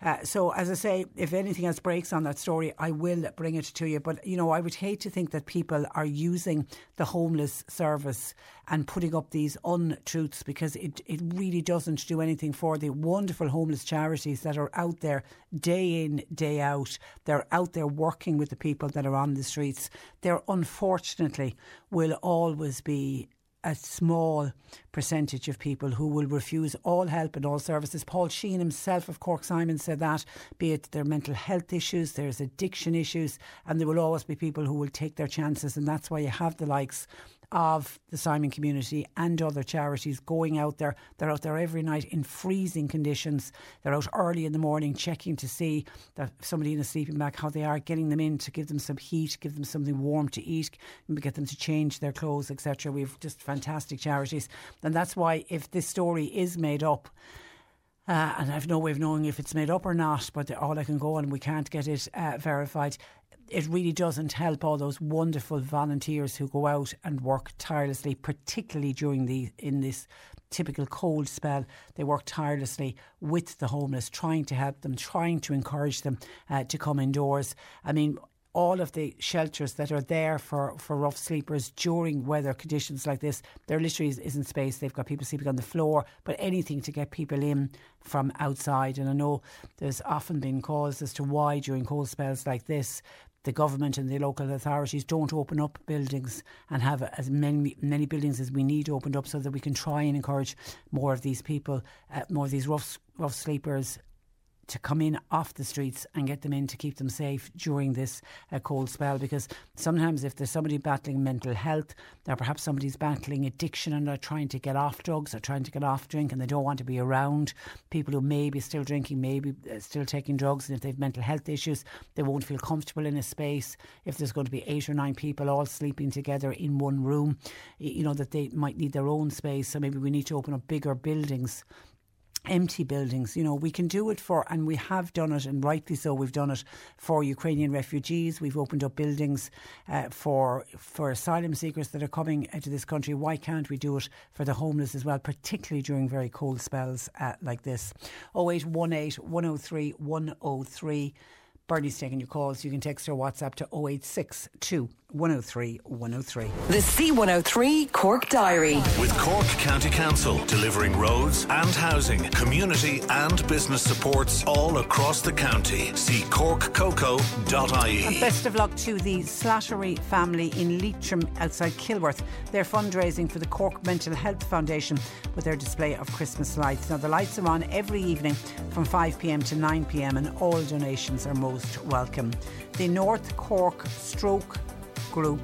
Uh, so, as I say, if anything else breaks on that story, I will bring it to you. But, you know, I would hate to think that people are using the homeless service and putting up these untruths because it, it really doesn't do anything for the wonderful homeless charities that are out there day in, day out. They're out there working with the people that are on the streets. There, unfortunately, will always be a small percentage of people who will refuse all help and all services. Paul Sheehan himself of Cork Simon said that, be it their mental health issues, there's addiction issues, and there will always be people who will take their chances. And that's why you have the likes of the Simon community and other charities going out there. They're out there every night in freezing conditions. They're out early in the morning checking to see that somebody in a sleeping bag, how they are, getting them in to give them some heat, give them something warm to eat, get them to change their clothes, etc. We've just fantastic charities. And that's why if this story is made up, uh, and I've no way of knowing if it's made up or not, but all I can go on, we can't get it uh, verified it really doesn't help all those wonderful volunteers who go out and work tirelessly, particularly during the in this typical cold spell. They work tirelessly with the homeless, trying to help them, trying to encourage them uh, to come indoors. I mean, all of the shelters that are there for, for rough sleepers during weather conditions like this, there literally isn't space. They've got people sleeping on the floor, but anything to get people in from outside. And I know there's often been calls as to why during cold spells like this, the government and the local authorities don't open up buildings and have as many many buildings as we need opened up so that we can try and encourage more of these people, uh, more of these rough rough sleepers to come in off the streets and get them in to keep them safe during this uh, cold spell. Because sometimes, if there's somebody battling mental health, or perhaps somebody's battling addiction and they're trying to get off drugs or trying to get off drink and they don't want to be around people who may be still drinking, maybe uh, still taking drugs, and if they've mental health issues, they won't feel comfortable in a space. If there's going to be eight or nine people all sleeping together in one room, you know, that they might need their own space. So maybe we need to open up bigger buildings empty buildings. You know, we can do it for, and we have done it, and rightly so. We've done it for Ukrainian refugees. We've opened up buildings uh, for for asylum seekers that are coming into this country. Why can't we do it for the homeless as well, particularly during very cold spells uh, like this? 0818 103 103. Bernie's taking your calls. You can text or WhatsApp to 0862 103 103. The C103 Cork Diary. With Cork County Council delivering roads and housing, community and business supports all across the county. See corkcoco.ie. And best of luck to the Slattery family in Leitrim outside Kilworth. They're fundraising for the Cork Mental Health Foundation with their display of Christmas lights. Now, the lights are on every evening from 5pm to 9pm, and all donations are most welcome. The North Cork Stroke Group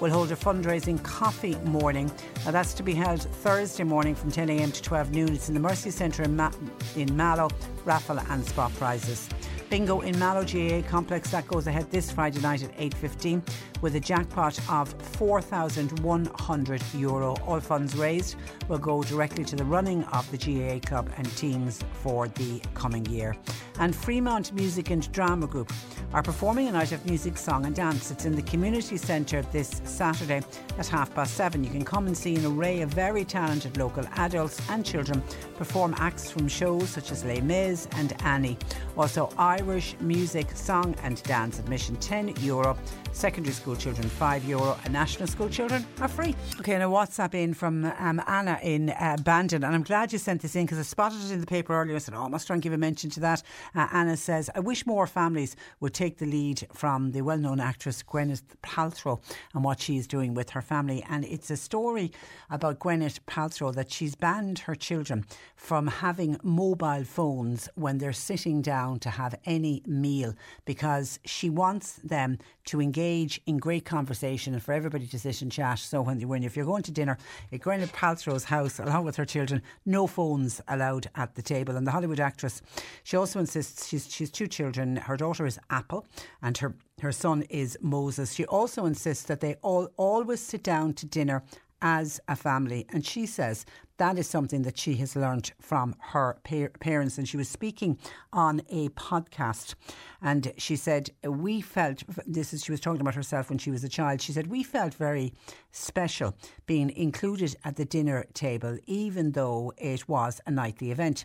will hold a fundraising coffee morning. Now that's to be held Thursday morning from 10am to 12 noon. It's in the Mercy Centre in, Ma- in Mallow. Raffle and spot prizes. Bingo in Mallow GAA complex that goes ahead this Friday night at 8:15 with a jackpot of 4,100 euro. All funds raised will go directly to the running of the GAA club and teams for the coming year. And Freemount Music and Drama Group are performing a night of music, song and dance. It's in the community centre this Saturday at half past seven. You can come and see an array of very talented local adults and children perform acts from shows such as Les Mis and Annie. Also Irish music, song and dance admission 10 euro. Secondary school children 5 euro and national school children are free. Okay, now WhatsApp in from um, Anna in uh, Bandon and I'm glad you sent this in because I spotted it in the paper earlier. I said, oh, I must try and give a mention to that. Uh, Anna says, I wish more families would take the lead from the well known actress Gwyneth Paltrow and what she is doing with her family. And it's a story about Gwyneth Paltrow that she's banned her children from having mobile phones when they're sitting down to have any meal because she wants them to engage in great conversation and for everybody to sit and chat. So when, when if you're going to dinner at Gwyneth Paltrow's house along with her children, no phones allowed at the table. And the Hollywood actress, she also insists she's she's two children. Her daughter is Apple and her her son is Moses. She also insists that they all always sit down to dinner as a family. And she says that is something that she has learned from her pa- parents. And she was speaking on a podcast and she said, We felt this is, she was talking about herself when she was a child. She said, We felt very special being included at the dinner table, even though it was a nightly event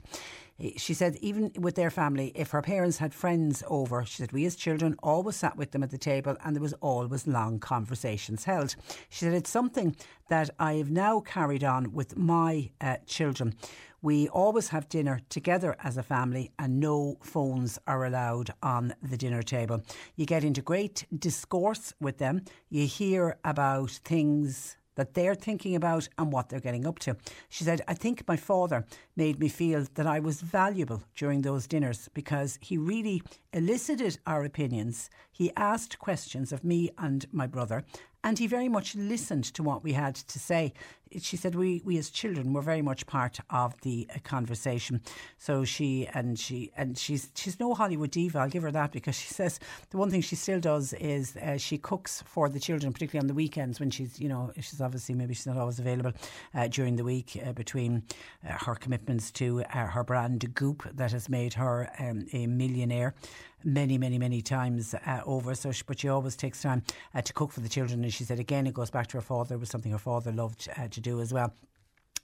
she said even with their family if her parents had friends over she said we as children always sat with them at the table and there was always long conversations held she said it's something that i've now carried on with my uh, children we always have dinner together as a family and no phones are allowed on the dinner table. You get into great discourse with them. You hear about things that they're thinking about and what they're getting up to. She said, I think my father made me feel that I was valuable during those dinners because he really elicited our opinions. He asked questions of me and my brother, and he very much listened to what we had to say. She said we, we as children were very much part of the uh, conversation. So she and she and she's she's no Hollywood diva. I'll give her that because she says the one thing she still does is uh, she cooks for the children, particularly on the weekends when she's you know she's obviously maybe she's not always available uh, during the week uh, between uh, her commitments to uh, her brand Goop that has made her um, a millionaire many, many, many times uh, over. So, she, but she always takes time uh, to cook for the children. And she said again, it goes back to her father. It was something her father loved uh, to do as well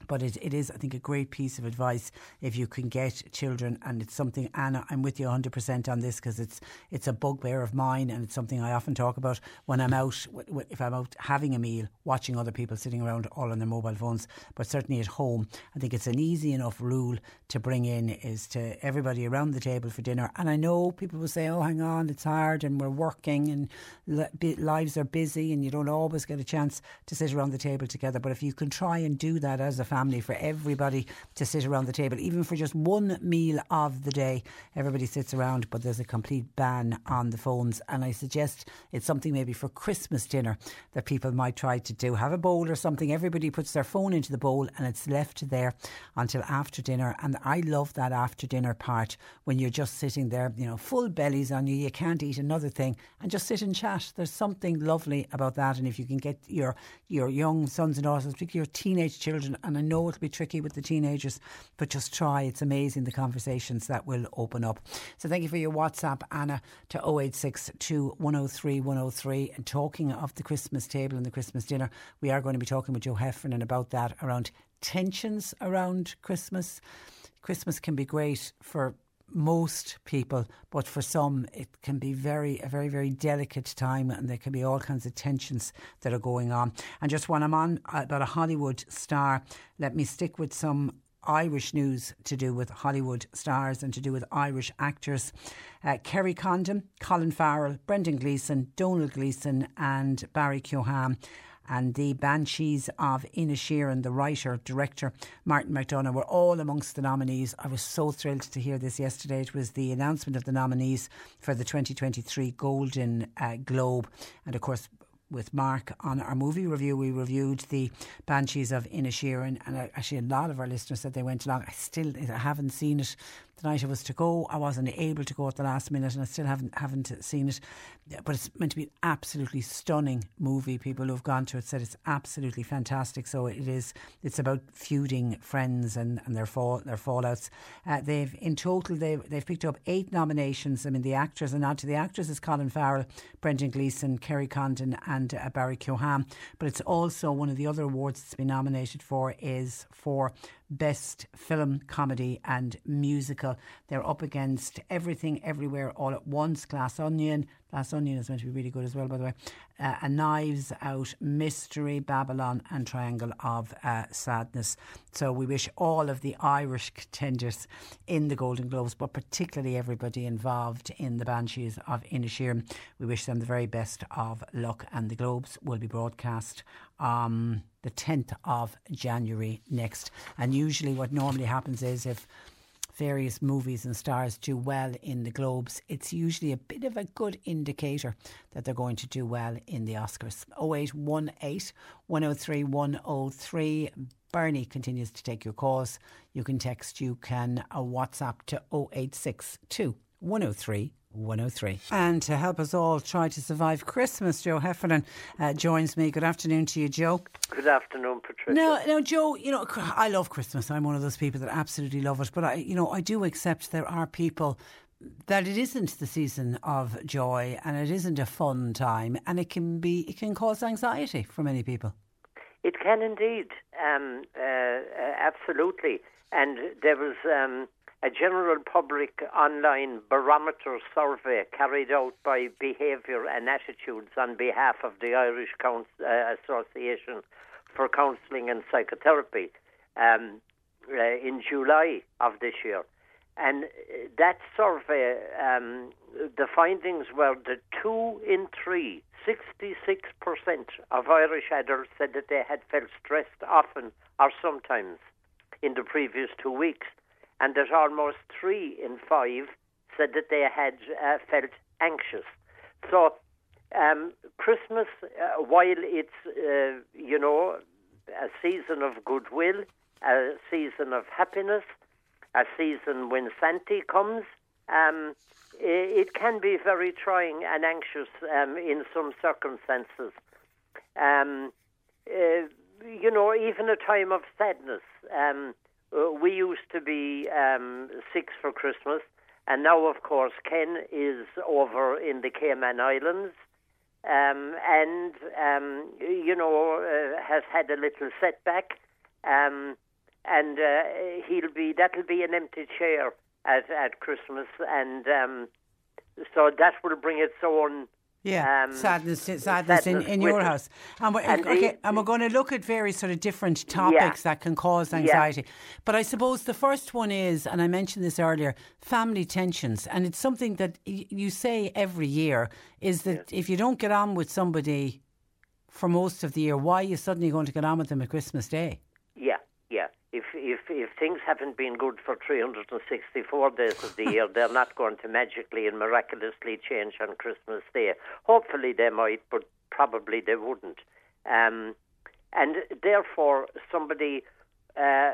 but it, it is, I think, a great piece of advice if you can get children, and it's something. Anna, I'm with you 100 percent on this because it's it's a bugbear of mine, and it's something I often talk about when I'm out. If I'm out having a meal, watching other people sitting around all on their mobile phones, but certainly at home, I think it's an easy enough rule to bring in is to everybody around the table for dinner. And I know people will say, "Oh, hang on, it's hard, and we're working, and lives are busy, and you don't always get a chance to sit around the table together." But if you can try and do that as a family, for everybody to sit around the table, even for just one meal of the day. Everybody sits around, but there's a complete ban on the phones. And I suggest it's something maybe for Christmas dinner that people might try to do. Have a bowl or something. Everybody puts their phone into the bowl and it's left there until after dinner. And I love that after dinner part when you're just sitting there, you know, full bellies on you. You can't eat another thing and just sit and chat. There's something lovely about that. And if you can get your your young sons and daughters, particularly your teenage children, and I know it'll be tricky with the teenagers, but just try. It's amazing the conversations that will open up. So thank you for your WhatsApp, Anna, to 0862 103 103. And talking of the Christmas table and the Christmas dinner, we are going to be talking with Joe Heffernan about that around tensions around Christmas. Christmas can be great for most people, but for some it can be very a very very delicate time, and there can be all kinds of tensions that are going on. And just when I'm on about a Hollywood star, let me stick with some Irish news to do with Hollywood stars and to do with Irish actors. Uh, Kerry Condon, Colin Farrell, Brendan Gleeson, Domhnall Gleeson, and Barry Keoghan and the Banshees of Inisherin, the writer, director Martin McDonagh were all amongst the nominees. I was so thrilled to hear this yesterday. It was the announcement of the nominees for the 2023 Golden uh, Globe. And of course, with Mark on our movie review. We reviewed the Banshees of Inisherin, and actually a lot of our listeners said they went along. I still I haven't seen it. The night I was to go, I wasn't able to go at the last minute, and I still haven't haven't seen it. But it's meant to be an absolutely stunning movie. People who've gone to it said it's absolutely fantastic. So it is. It's about feuding friends and, and their fall their fallouts. Uh, they've in total they've they've picked up eight nominations. I mean the actors and not to the actors is Colin Farrell, Brendan Gleeson, Kerry Condon, and uh, Barry Keoghan. But it's also one of the other awards that's been nominated for is for Best Film, Comedy and Musical. They're up against Everything, Everywhere, All at Once, Glass Onion. Glass Onion is meant to be really good as well, by the way. Uh, a Knives Out, Mystery, Babylon, and Triangle of uh, Sadness. So we wish all of the Irish contenders in the Golden Globes, but particularly everybody involved in the Banshees of Inisherin, we wish them the very best of luck. And the Globes will be broadcast um, the 10th of January next. And usually, what normally happens is if various movies and stars do well in the Globes, it's usually a bit of a good indicator that they're going to do well in the Oscars. 0818 103 103. Bernie continues to take your calls. You can text, you can uh, WhatsApp to 0862 103 103. And to help us all try to survive Christmas, Joe Heffernan uh, joins me. Good afternoon to you, Joe. Good afternoon, Patricia. Now, now, Joe, you know, I love Christmas. I'm one of those people that absolutely love it. But I, you know, I do accept there are people that it isn't the season of joy and it isn't a fun time, and it can be, it can cause anxiety for many people. It can indeed, um, uh, uh, absolutely. And there was um, a general public online barometer survey carried out by Behaviour and Attitudes on behalf of the Irish Couns- uh, Association for Counselling and Psychotherapy um, uh, in July of this year. And uh, that survey, um, the findings were that two in three, 66% of Irish adults said that they had felt stressed often or sometimes in the previous two weeks and that almost three in five said that they had uh, felt anxious. So, um, Christmas, uh, while it's, uh, you know, a season of goodwill, a season of happiness, a season when Santa comes, um, it can be very trying and anxious um, in some circumstances. Um, uh, you know, even a time of sadness. Uh, we used to be um, six for Christmas, and now, of course, Ken is over in the Cayman Islands, um, and um, you know uh, has had a little setback, um, and uh, he'll be that'll be an empty chair at at Christmas, and um, so that will bring its own yeah, um, sadness, sadness, sadness in, in your house. And we're, and, okay, the, and we're going to look at various sort of different topics yeah. that can cause anxiety. Yeah. But I suppose the first one is, and I mentioned this earlier, family tensions. And it's something that y- you say every year is that if you don't get on with somebody for most of the year, why are you suddenly going to get on with them at Christmas Day? If if things haven't been good for 364 days of the year, they're not going to magically and miraculously change on Christmas Day. Hopefully they might, but probably they wouldn't. Um, and therefore, somebody uh,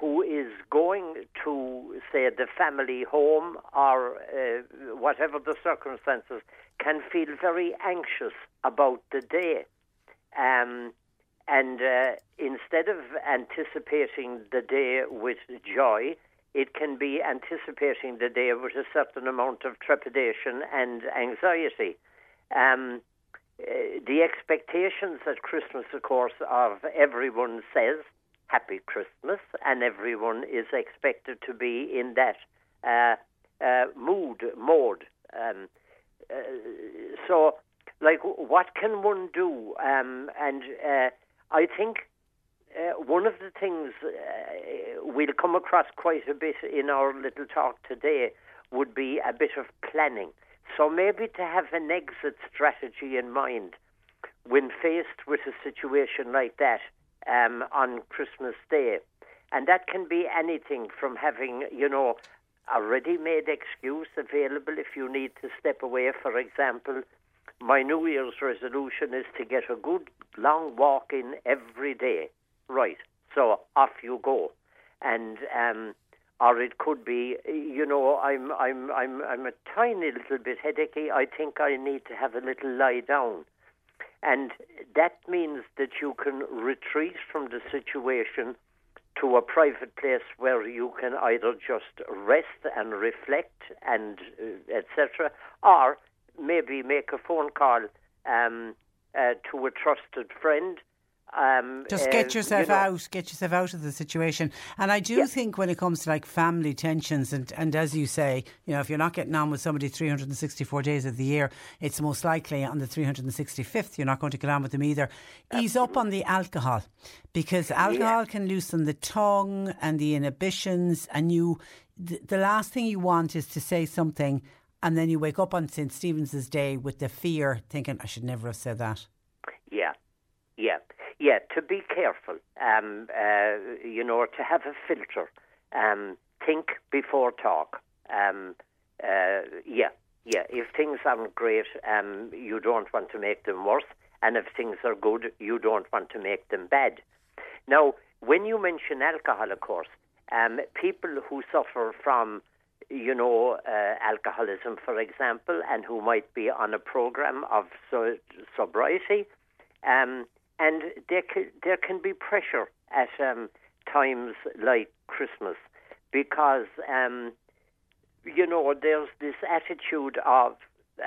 who is going to, say, the family home or uh, whatever the circumstances can feel very anxious about the day. Um, and uh, instead of anticipating the day with joy, it can be anticipating the day with a certain amount of trepidation and anxiety. Um, uh, the expectations at Christmas, of course, of everyone says Happy Christmas, and everyone is expected to be in that uh, uh, mood, mode. Um, uh, so, like, what can one do? Um, and uh, I think uh, one of the things uh, we'll come across quite a bit in our little talk today would be a bit of planning. So maybe to have an exit strategy in mind when faced with a situation like that um, on Christmas Day. And that can be anything from having, you know, a ready made excuse available if you need to step away. For example, my New Year's resolution is to get a good long walk in every day. Right. So off you go. And um, or it could be, you know, I'm I'm I'm I'm a tiny little bit headachy. I think I need to have a little lie down. And that means that you can retreat from the situation to a private place where you can either just rest and reflect and uh, etc., or maybe make a phone call um, uh, to a trusted friend um, Just get uh, yourself you know, out, get yourself out of the situation. And I do think when it comes to like family tensions, and, and as you say, you know, if you're not getting on with somebody 364 days of the year, it's most likely on the 365th you're not going to get on with them either. Ease up on the alcohol because alcohol can loosen the tongue and the inhibitions, and you, the, the last thing you want is to say something. And then you wake up on St. Stephen's Day with the fear, thinking, I should never have said that. Yeah, yeah, yeah. To be careful, um, uh, you know, to have a filter. Um, think before talk. Um, uh, yeah, yeah. If things aren't great, um, you don't want to make them worse, and if things are good, you don't want to make them bad. Now, when you mention alcohol, of course, um, people who suffer from you know, uh, alcoholism, for example, and who might be on a program of so- sobriety. Um, and there can, there can be pressure at um, times like Christmas because, um, you know, there's this attitude of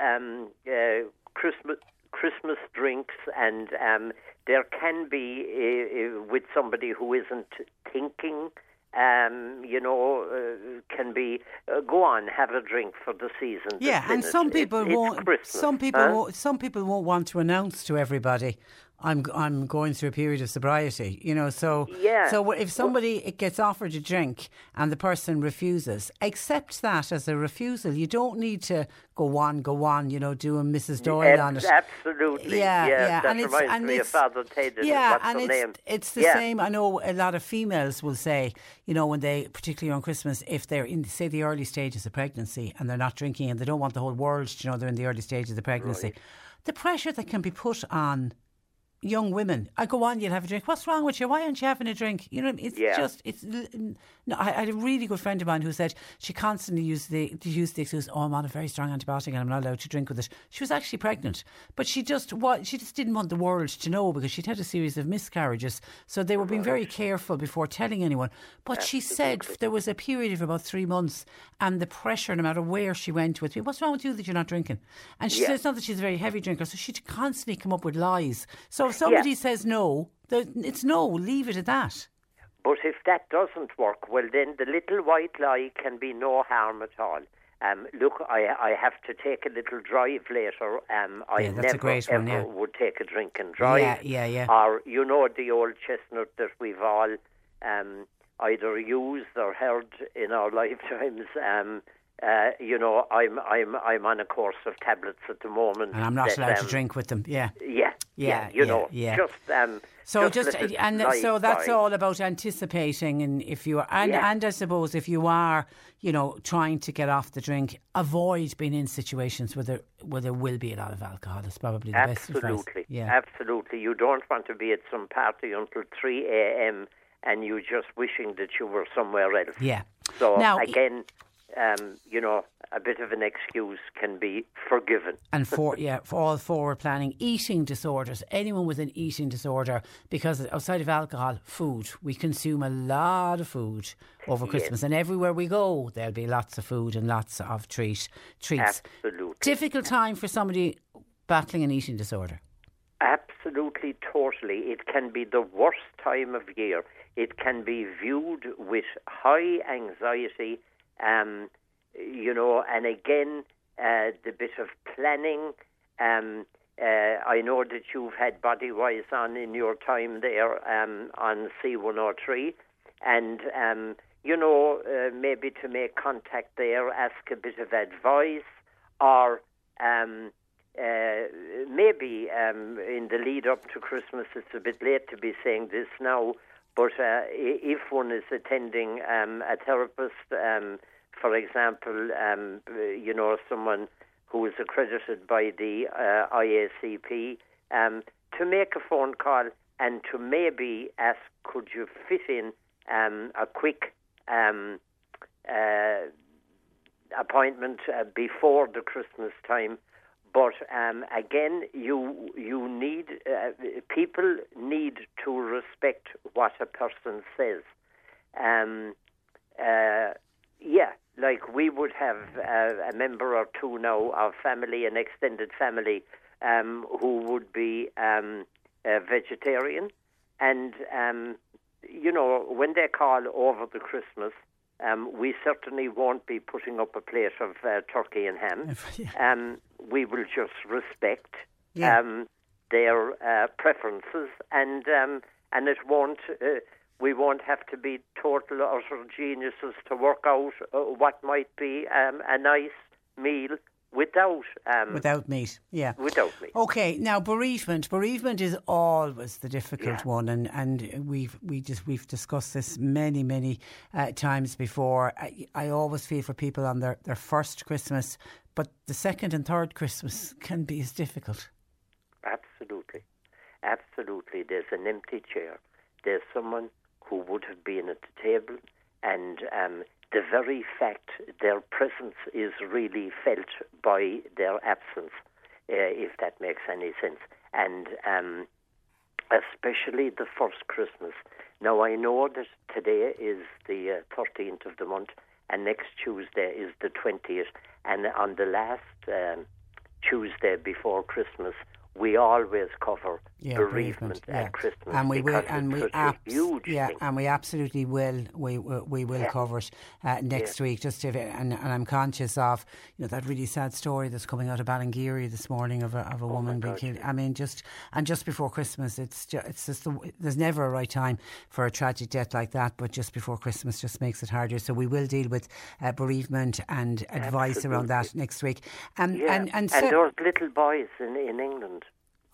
um, uh, Christmas. Christmas drinks, and um, there can be uh, uh, with somebody who isn't thinking um, you know, uh, can be uh, go on, have a drink for the season. Yeah, and some people it's won't. Some people huh? won't. Some people won't want to announce to everybody. I'm I'm going through a period of sobriety, you know. So Yeah. So if somebody it gets offered a drink and the person refuses, accept that as a refusal. You don't need to go on, go on, you know, doing Mrs. Doyle on it. Absolutely. Yeah, yeah, That and it's- reminds and me of it's- Father Ted. Yeah, and it's name? it's the Yeah. same. I know a lot of females will say, you know, when they, particularly on Christmas, if they're in say the early stages of pregnancy and they're not drinking and they don't want the whole world to know they're in the early stages of the pregnancy, the pressure that can be put on young women. I go on, you'll have a drink. What's wrong with you? Why aren't you having a drink? You know, it's Yeah. just it's. No, I, I had a really good friend of mine who said she constantly used the used the excuse, "Oh, I'm on a very strong antibiotic and I'm not allowed to drink with it." She was actually pregnant, but she just what she just didn't want the world to know because she'd had a series of miscarriages. So they were being oh. very careful before telling anyone. But she said there was a period of about three months, and the pressure, no matter where she went with me, what's wrong with you that you're not drinking? And she Yeah. said it's not that she's a very heavy drinker, so she'd constantly come up with lies. So if somebody says no, it's no. Leave it at that. But if that doesn't work, well, then the little white lie can be no harm at all. Um, look, I, I have to take a little drive later. Um, I Yeah, that's a never great ever one, yeah. would take a drink and drive. Yeah, yeah, yeah. Or you know the old chestnut that we've all um, either used or heard in our lifetimes. Um, uh, you know, I'm I'm I'm on a course of tablets at the moment, and I'm not that, allowed to um, drink with them. Yeah. Yeah, Yeah, you yeah, know, yeah. just um, So just, just, and so that's by. all about anticipating, and if you are, and, Yeah. and I suppose if you are, you know, trying to get off the drink, avoid being in situations where there where there will be a lot of alcohol. That's probably the best advice. Absolutely, Yeah. absolutely. You don't want to be at some party until three a.m. and you're just wishing that you were somewhere else. Yeah. So Now- again, um, you know, a bit of an excuse can be forgiven. And for yeah, for all forward planning, eating disorders. Anyone with an eating disorder, because outside of alcohol, food. We consume a lot of food over Yes. Christmas, and everywhere we go, there'll be lots of food and lots of treat treats. Absolutely. Difficult time for somebody battling an eating disorder. Absolutely, totally. It can be the worst time of year. It can be viewed with high anxiety, um, you know, and again, uh, the bit of planning. Um, uh, I know that you've had Bodywhys on in your time there um, on C103, and um, you know, uh, maybe to make contact there, ask a bit of advice, or um, uh, maybe um, in the lead up to Christmas, it's a bit late to be saying this now, but uh, if one is attending um, a therapist, um, for example, um, you know, someone who is accredited by the uh, IACP, um, to make a phone call and to maybe ask, could you fit in um, a quick um, uh, appointment uh, before the Christmas time. But um, again, you you need uh, people need to respect what a person says. Um, uh, yeah, like we would have uh, a member or two now of family, an extended family, um, who would be um, vegetarian, and um, you know when they call over the Christmas, um, we certainly won't be putting up a plate of uh, turkey and ham. um, we will just respect Yeah. um, their uh, preferences, and um, and it won't. Uh, we won't have to be total utter geniuses to work out uh, what might be um, a nice meal without um, Without meat, yeah. without meat. Okay, now bereavement. Bereavement is always the difficult one, and and we've we just we've discussed this many many uh, times before. I, I always feel for people on their their first Christmas, but the second and third Christmas can be as difficult. Absolutely. Absolutely. There's an empty chair. There's someone who would have been at the table, and um, the very fact their presence is really felt by their absence, uh, if that makes any sense. And um, especially the first Christmas. Now, I know that today is the uh, 13th of the month, and next Tuesday is the 20th. And on the last um, Tuesday before Christmas, we always cover Yeah, bereavement yeah. at Christmas. and we will, and we abs- huge yeah, thing. and we absolutely will. We we, we will Yeah. cover it uh, next week. Just to, and, and I'm conscious of you know that really sad story that's coming out of Ballingeary this morning of a of a woman being killed. I mean, just and just before Christmas, it's just, it's just the, there's never a right time for a tragic death like that, but just before Christmas just makes it harder. So we will deal with uh, bereavement and advice around that next week. Um, and and, and so- those little boys in, in England.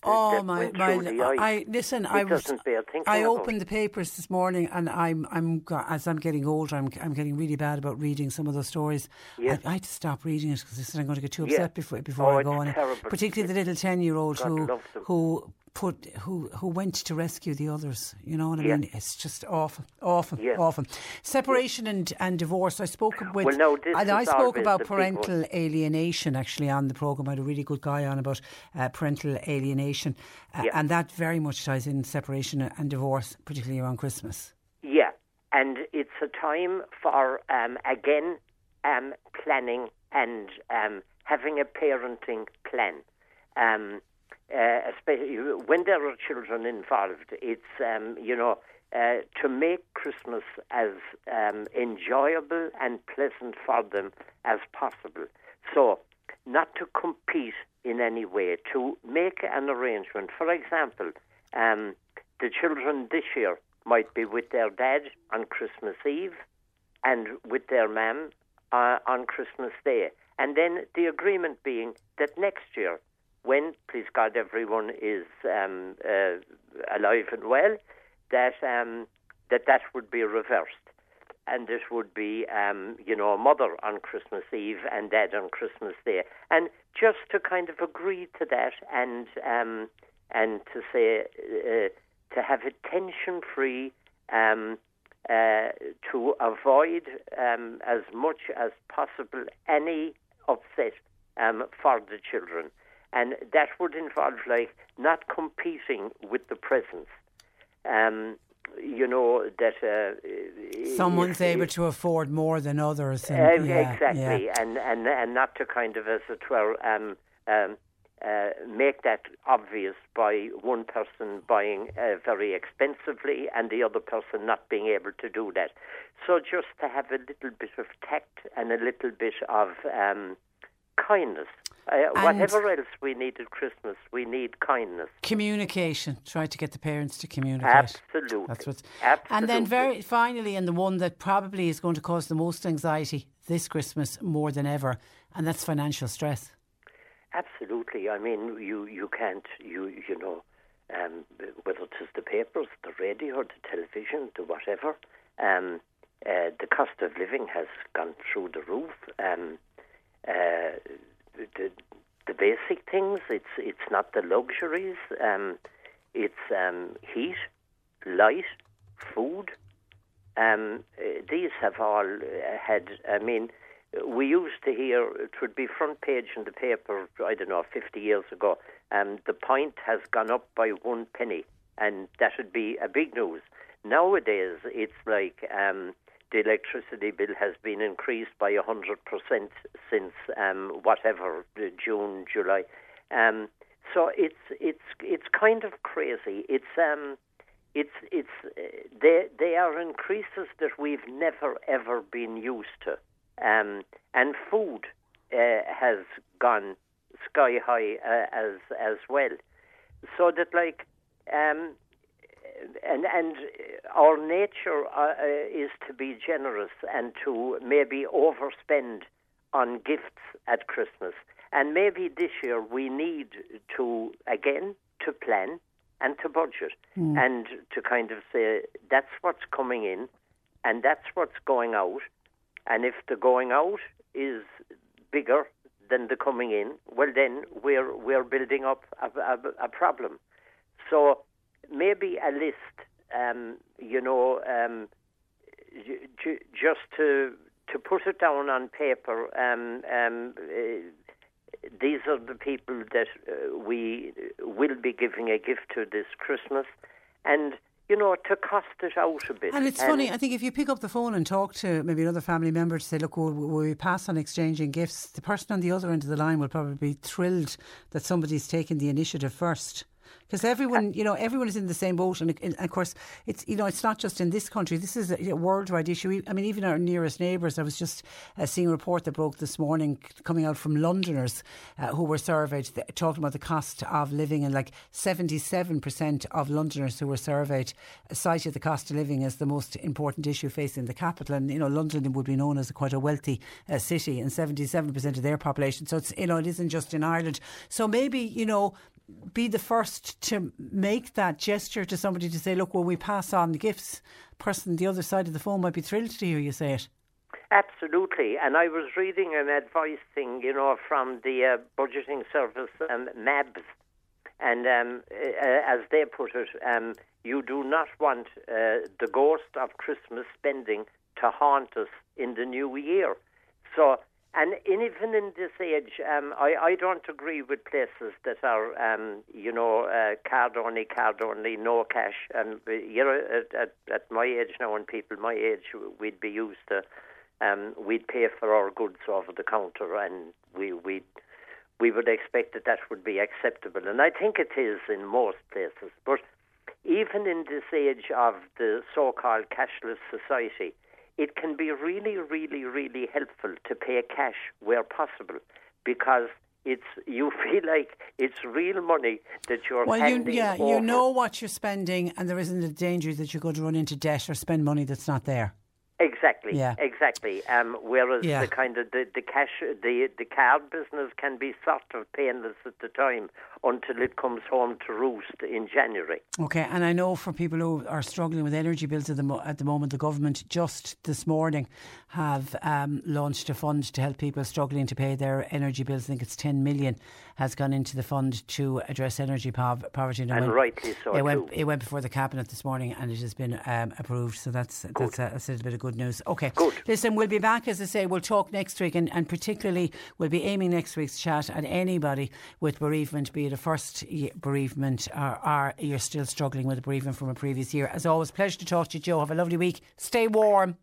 Oh my my! through the ice. I listen. It I was. doesn't bear thinking I opened the papers this morning, and I'm I'm as I'm getting older, I'm I'm getting really bad about reading some of those stories. Yes. I, I had to stop reading it because I said I'm going to get too upset before before Oh, I go on terrible. Particularly the little ten year old who who put who who went to rescue the others. You know what I Yeah. mean? It's just awful, awful, Yeah. awful. Separation and and divorce. I spoke with Well, no, this and I spoke about the big one. parental alienation actually on the program. I had a really good guy on about uh, parental alienation, uh, Yeah. and that very much ties in separation and divorce, particularly around Christmas. Yeah, and it's a time for um, again um, planning and um, having a parenting plan. Um, uh, especially when there are children involved, it's um, you know uh, to make Christmas as um, enjoyable and pleasant for them as possible. So, not to compete in any way, to make an arrangement. For example, um, the children this year might be with their dad on Christmas Eve and with their mum uh, on Christmas Day. And then the agreement being that next year, when, please God, everyone is um, uh, alive and well, that um, that that would be reversed, and this would be, um, you know, a mother on Christmas Eve and dad on Christmas Day, and just to kind of agree to that, and um, and to say uh, to have a tension-free. Um, uh, to avoid um, as much as possible any upset um, for the children. And that would involve like not competing with the presents. Um, you know that uh, Someone's able to afford more than others. uh, yeah, exactly, yeah. and and and not to kind of as it were um, um, uh, make that obvious by one person buying uh, very expensively and the other person not being able to do that. So just to have a little bit of tact and a little bit of um, kindness. Uh, whatever else we need at Christmas, we need kindness. Communication. Try to get the parents to communicate. Absolutely. That's what's. Absolutely. And then, very finally, and the one that probably is going to cause the most anxiety this Christmas more than ever, and that's financial stress. Absolutely. I mean, you you can't you you know um, whether it is the papers, the radio, the television, the whatever. Um, uh, the cost of living has gone through the roof. Um, uh, the the basic things. It's it's not the luxuries. Um, it's um, heat, light, food. Um, uh, these have all uh, had. I mean, we used to hear it would be front page in the paper. I don't know, fifty years ago. Um, the pint has gone up by one penny, and that would be a big news. Nowadays, it's like um, the electricity bill has been increased by hundred percent since um, whatever uh, June, July. Um, so it's it's it's kind of crazy. It's um, it's it's uh, they they are increases that we've never ever been used to, um, and food uh, has gone sky high uh, as as well. So that like um, and and our nature uh, uh, is to be generous and to maybe overspend on gifts at Christmas. And maybe this year we need to again to plan and to budget Mm. and to kind of say that's what's coming in and that's what's going out. And if the going out is bigger than the coming in, well then we're we're building up a, a, a problem. So maybe a list, um, you know, um, j- j- just to to put it down on paper. Um, um, uh, these are the people that uh, we will be giving a gift to this Christmas, and you know, to cost it out a bit. And it's funny, I think if you pick up the phone and talk to maybe another family member to say, look, will, will we pass on exchanging gifts? The person on the other end of the line will probably be thrilled that somebody's taken the initiative first. Because everyone, you know, everyone is in the same boat, and, and of course, it's you know, it's not just in this country. This is a, worldwide issue. I mean, even our nearest neighbours. I was just uh, seeing a report that broke this morning, coming out from Londoners uh, who were surveyed, talking about the cost of living, and like seventy-seven percent of Londoners who were surveyed cited the cost of living as the most important issue facing the capital. And you know, London would be known as a quite a wealthy uh, city, and seventy-seven percent of their population. So it's you know, it isn't just in Ireland. So maybe you know be the first to make that gesture to somebody to say, look, will we pass on the gifts? Person on the other side of the phone might be thrilled to hear you say it. Absolutely, and I was reading an advice thing, you know, from the uh, budgeting service um, MABS, and um, uh, as they put it, um, you do not want uh, the ghost of Christmas spending to haunt us in the new year. So, and in, even in this age, um, I, I don't agree with places that are, um, you know, uh, card only, card only, no cash. And uh, you know, at, at, at my age now, and people my age, we'd be used to um, we'd pay for our goods over the counter, and we we we would expect that that would be acceptable, and I think it is in most places. But even in this age of the so-called cashless society, it can be really, really, really helpful to pay cash where possible, because it's you feel like it's real money that you're Well, you, yeah, over. you know what you're spending, and there isn't a danger that you're going to run into debt or spend money that's not there. Ex- Exactly. Yeah. Exactly. Um, whereas Yeah. the kind of the, the cash, the the card business can be sort of painless at the time until it comes home to roost in January. Okay, and I know for people who are struggling with energy bills at the, mo- at the moment, the government just this morning have um, launched a fund to help people struggling to pay their energy bills. I think it's 10 million has gone into the fund to address energy pov- poverty. it And went- rightly so, It went, it went before the cabinet this morning and it has been um, approved. So that's that's a, that's a little bit of good news. Okay, good. Listen, we'll be back as I say. We'll talk next week, and, and particularly we'll be aiming next week's chat at anybody with bereavement, be it a first bereavement or, or you're still struggling with a bereavement from a previous year. As always, pleasure to talk to you, Joe. Have a lovely week. Stay warm.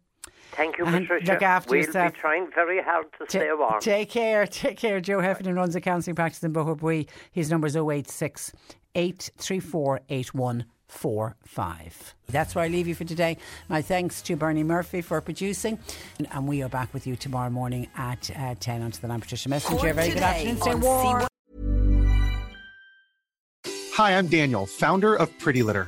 Thank you, And Patricia. look after we'll yourself. be trying very hard to Ta- stay warm. Take care. Take care. Joe Heffernan runs a counselling practice in Boherbue. His number is 086 834 8145. That's where I leave you for today. My thanks to Bernie Murphy for producing. And, and we are back with you tomorrow morning at uh, 10 on to the line. Patricia Messenger. Cork Very good afternoon. Stay warm. Hi, I'm Daniel, founder of Pretty Litter.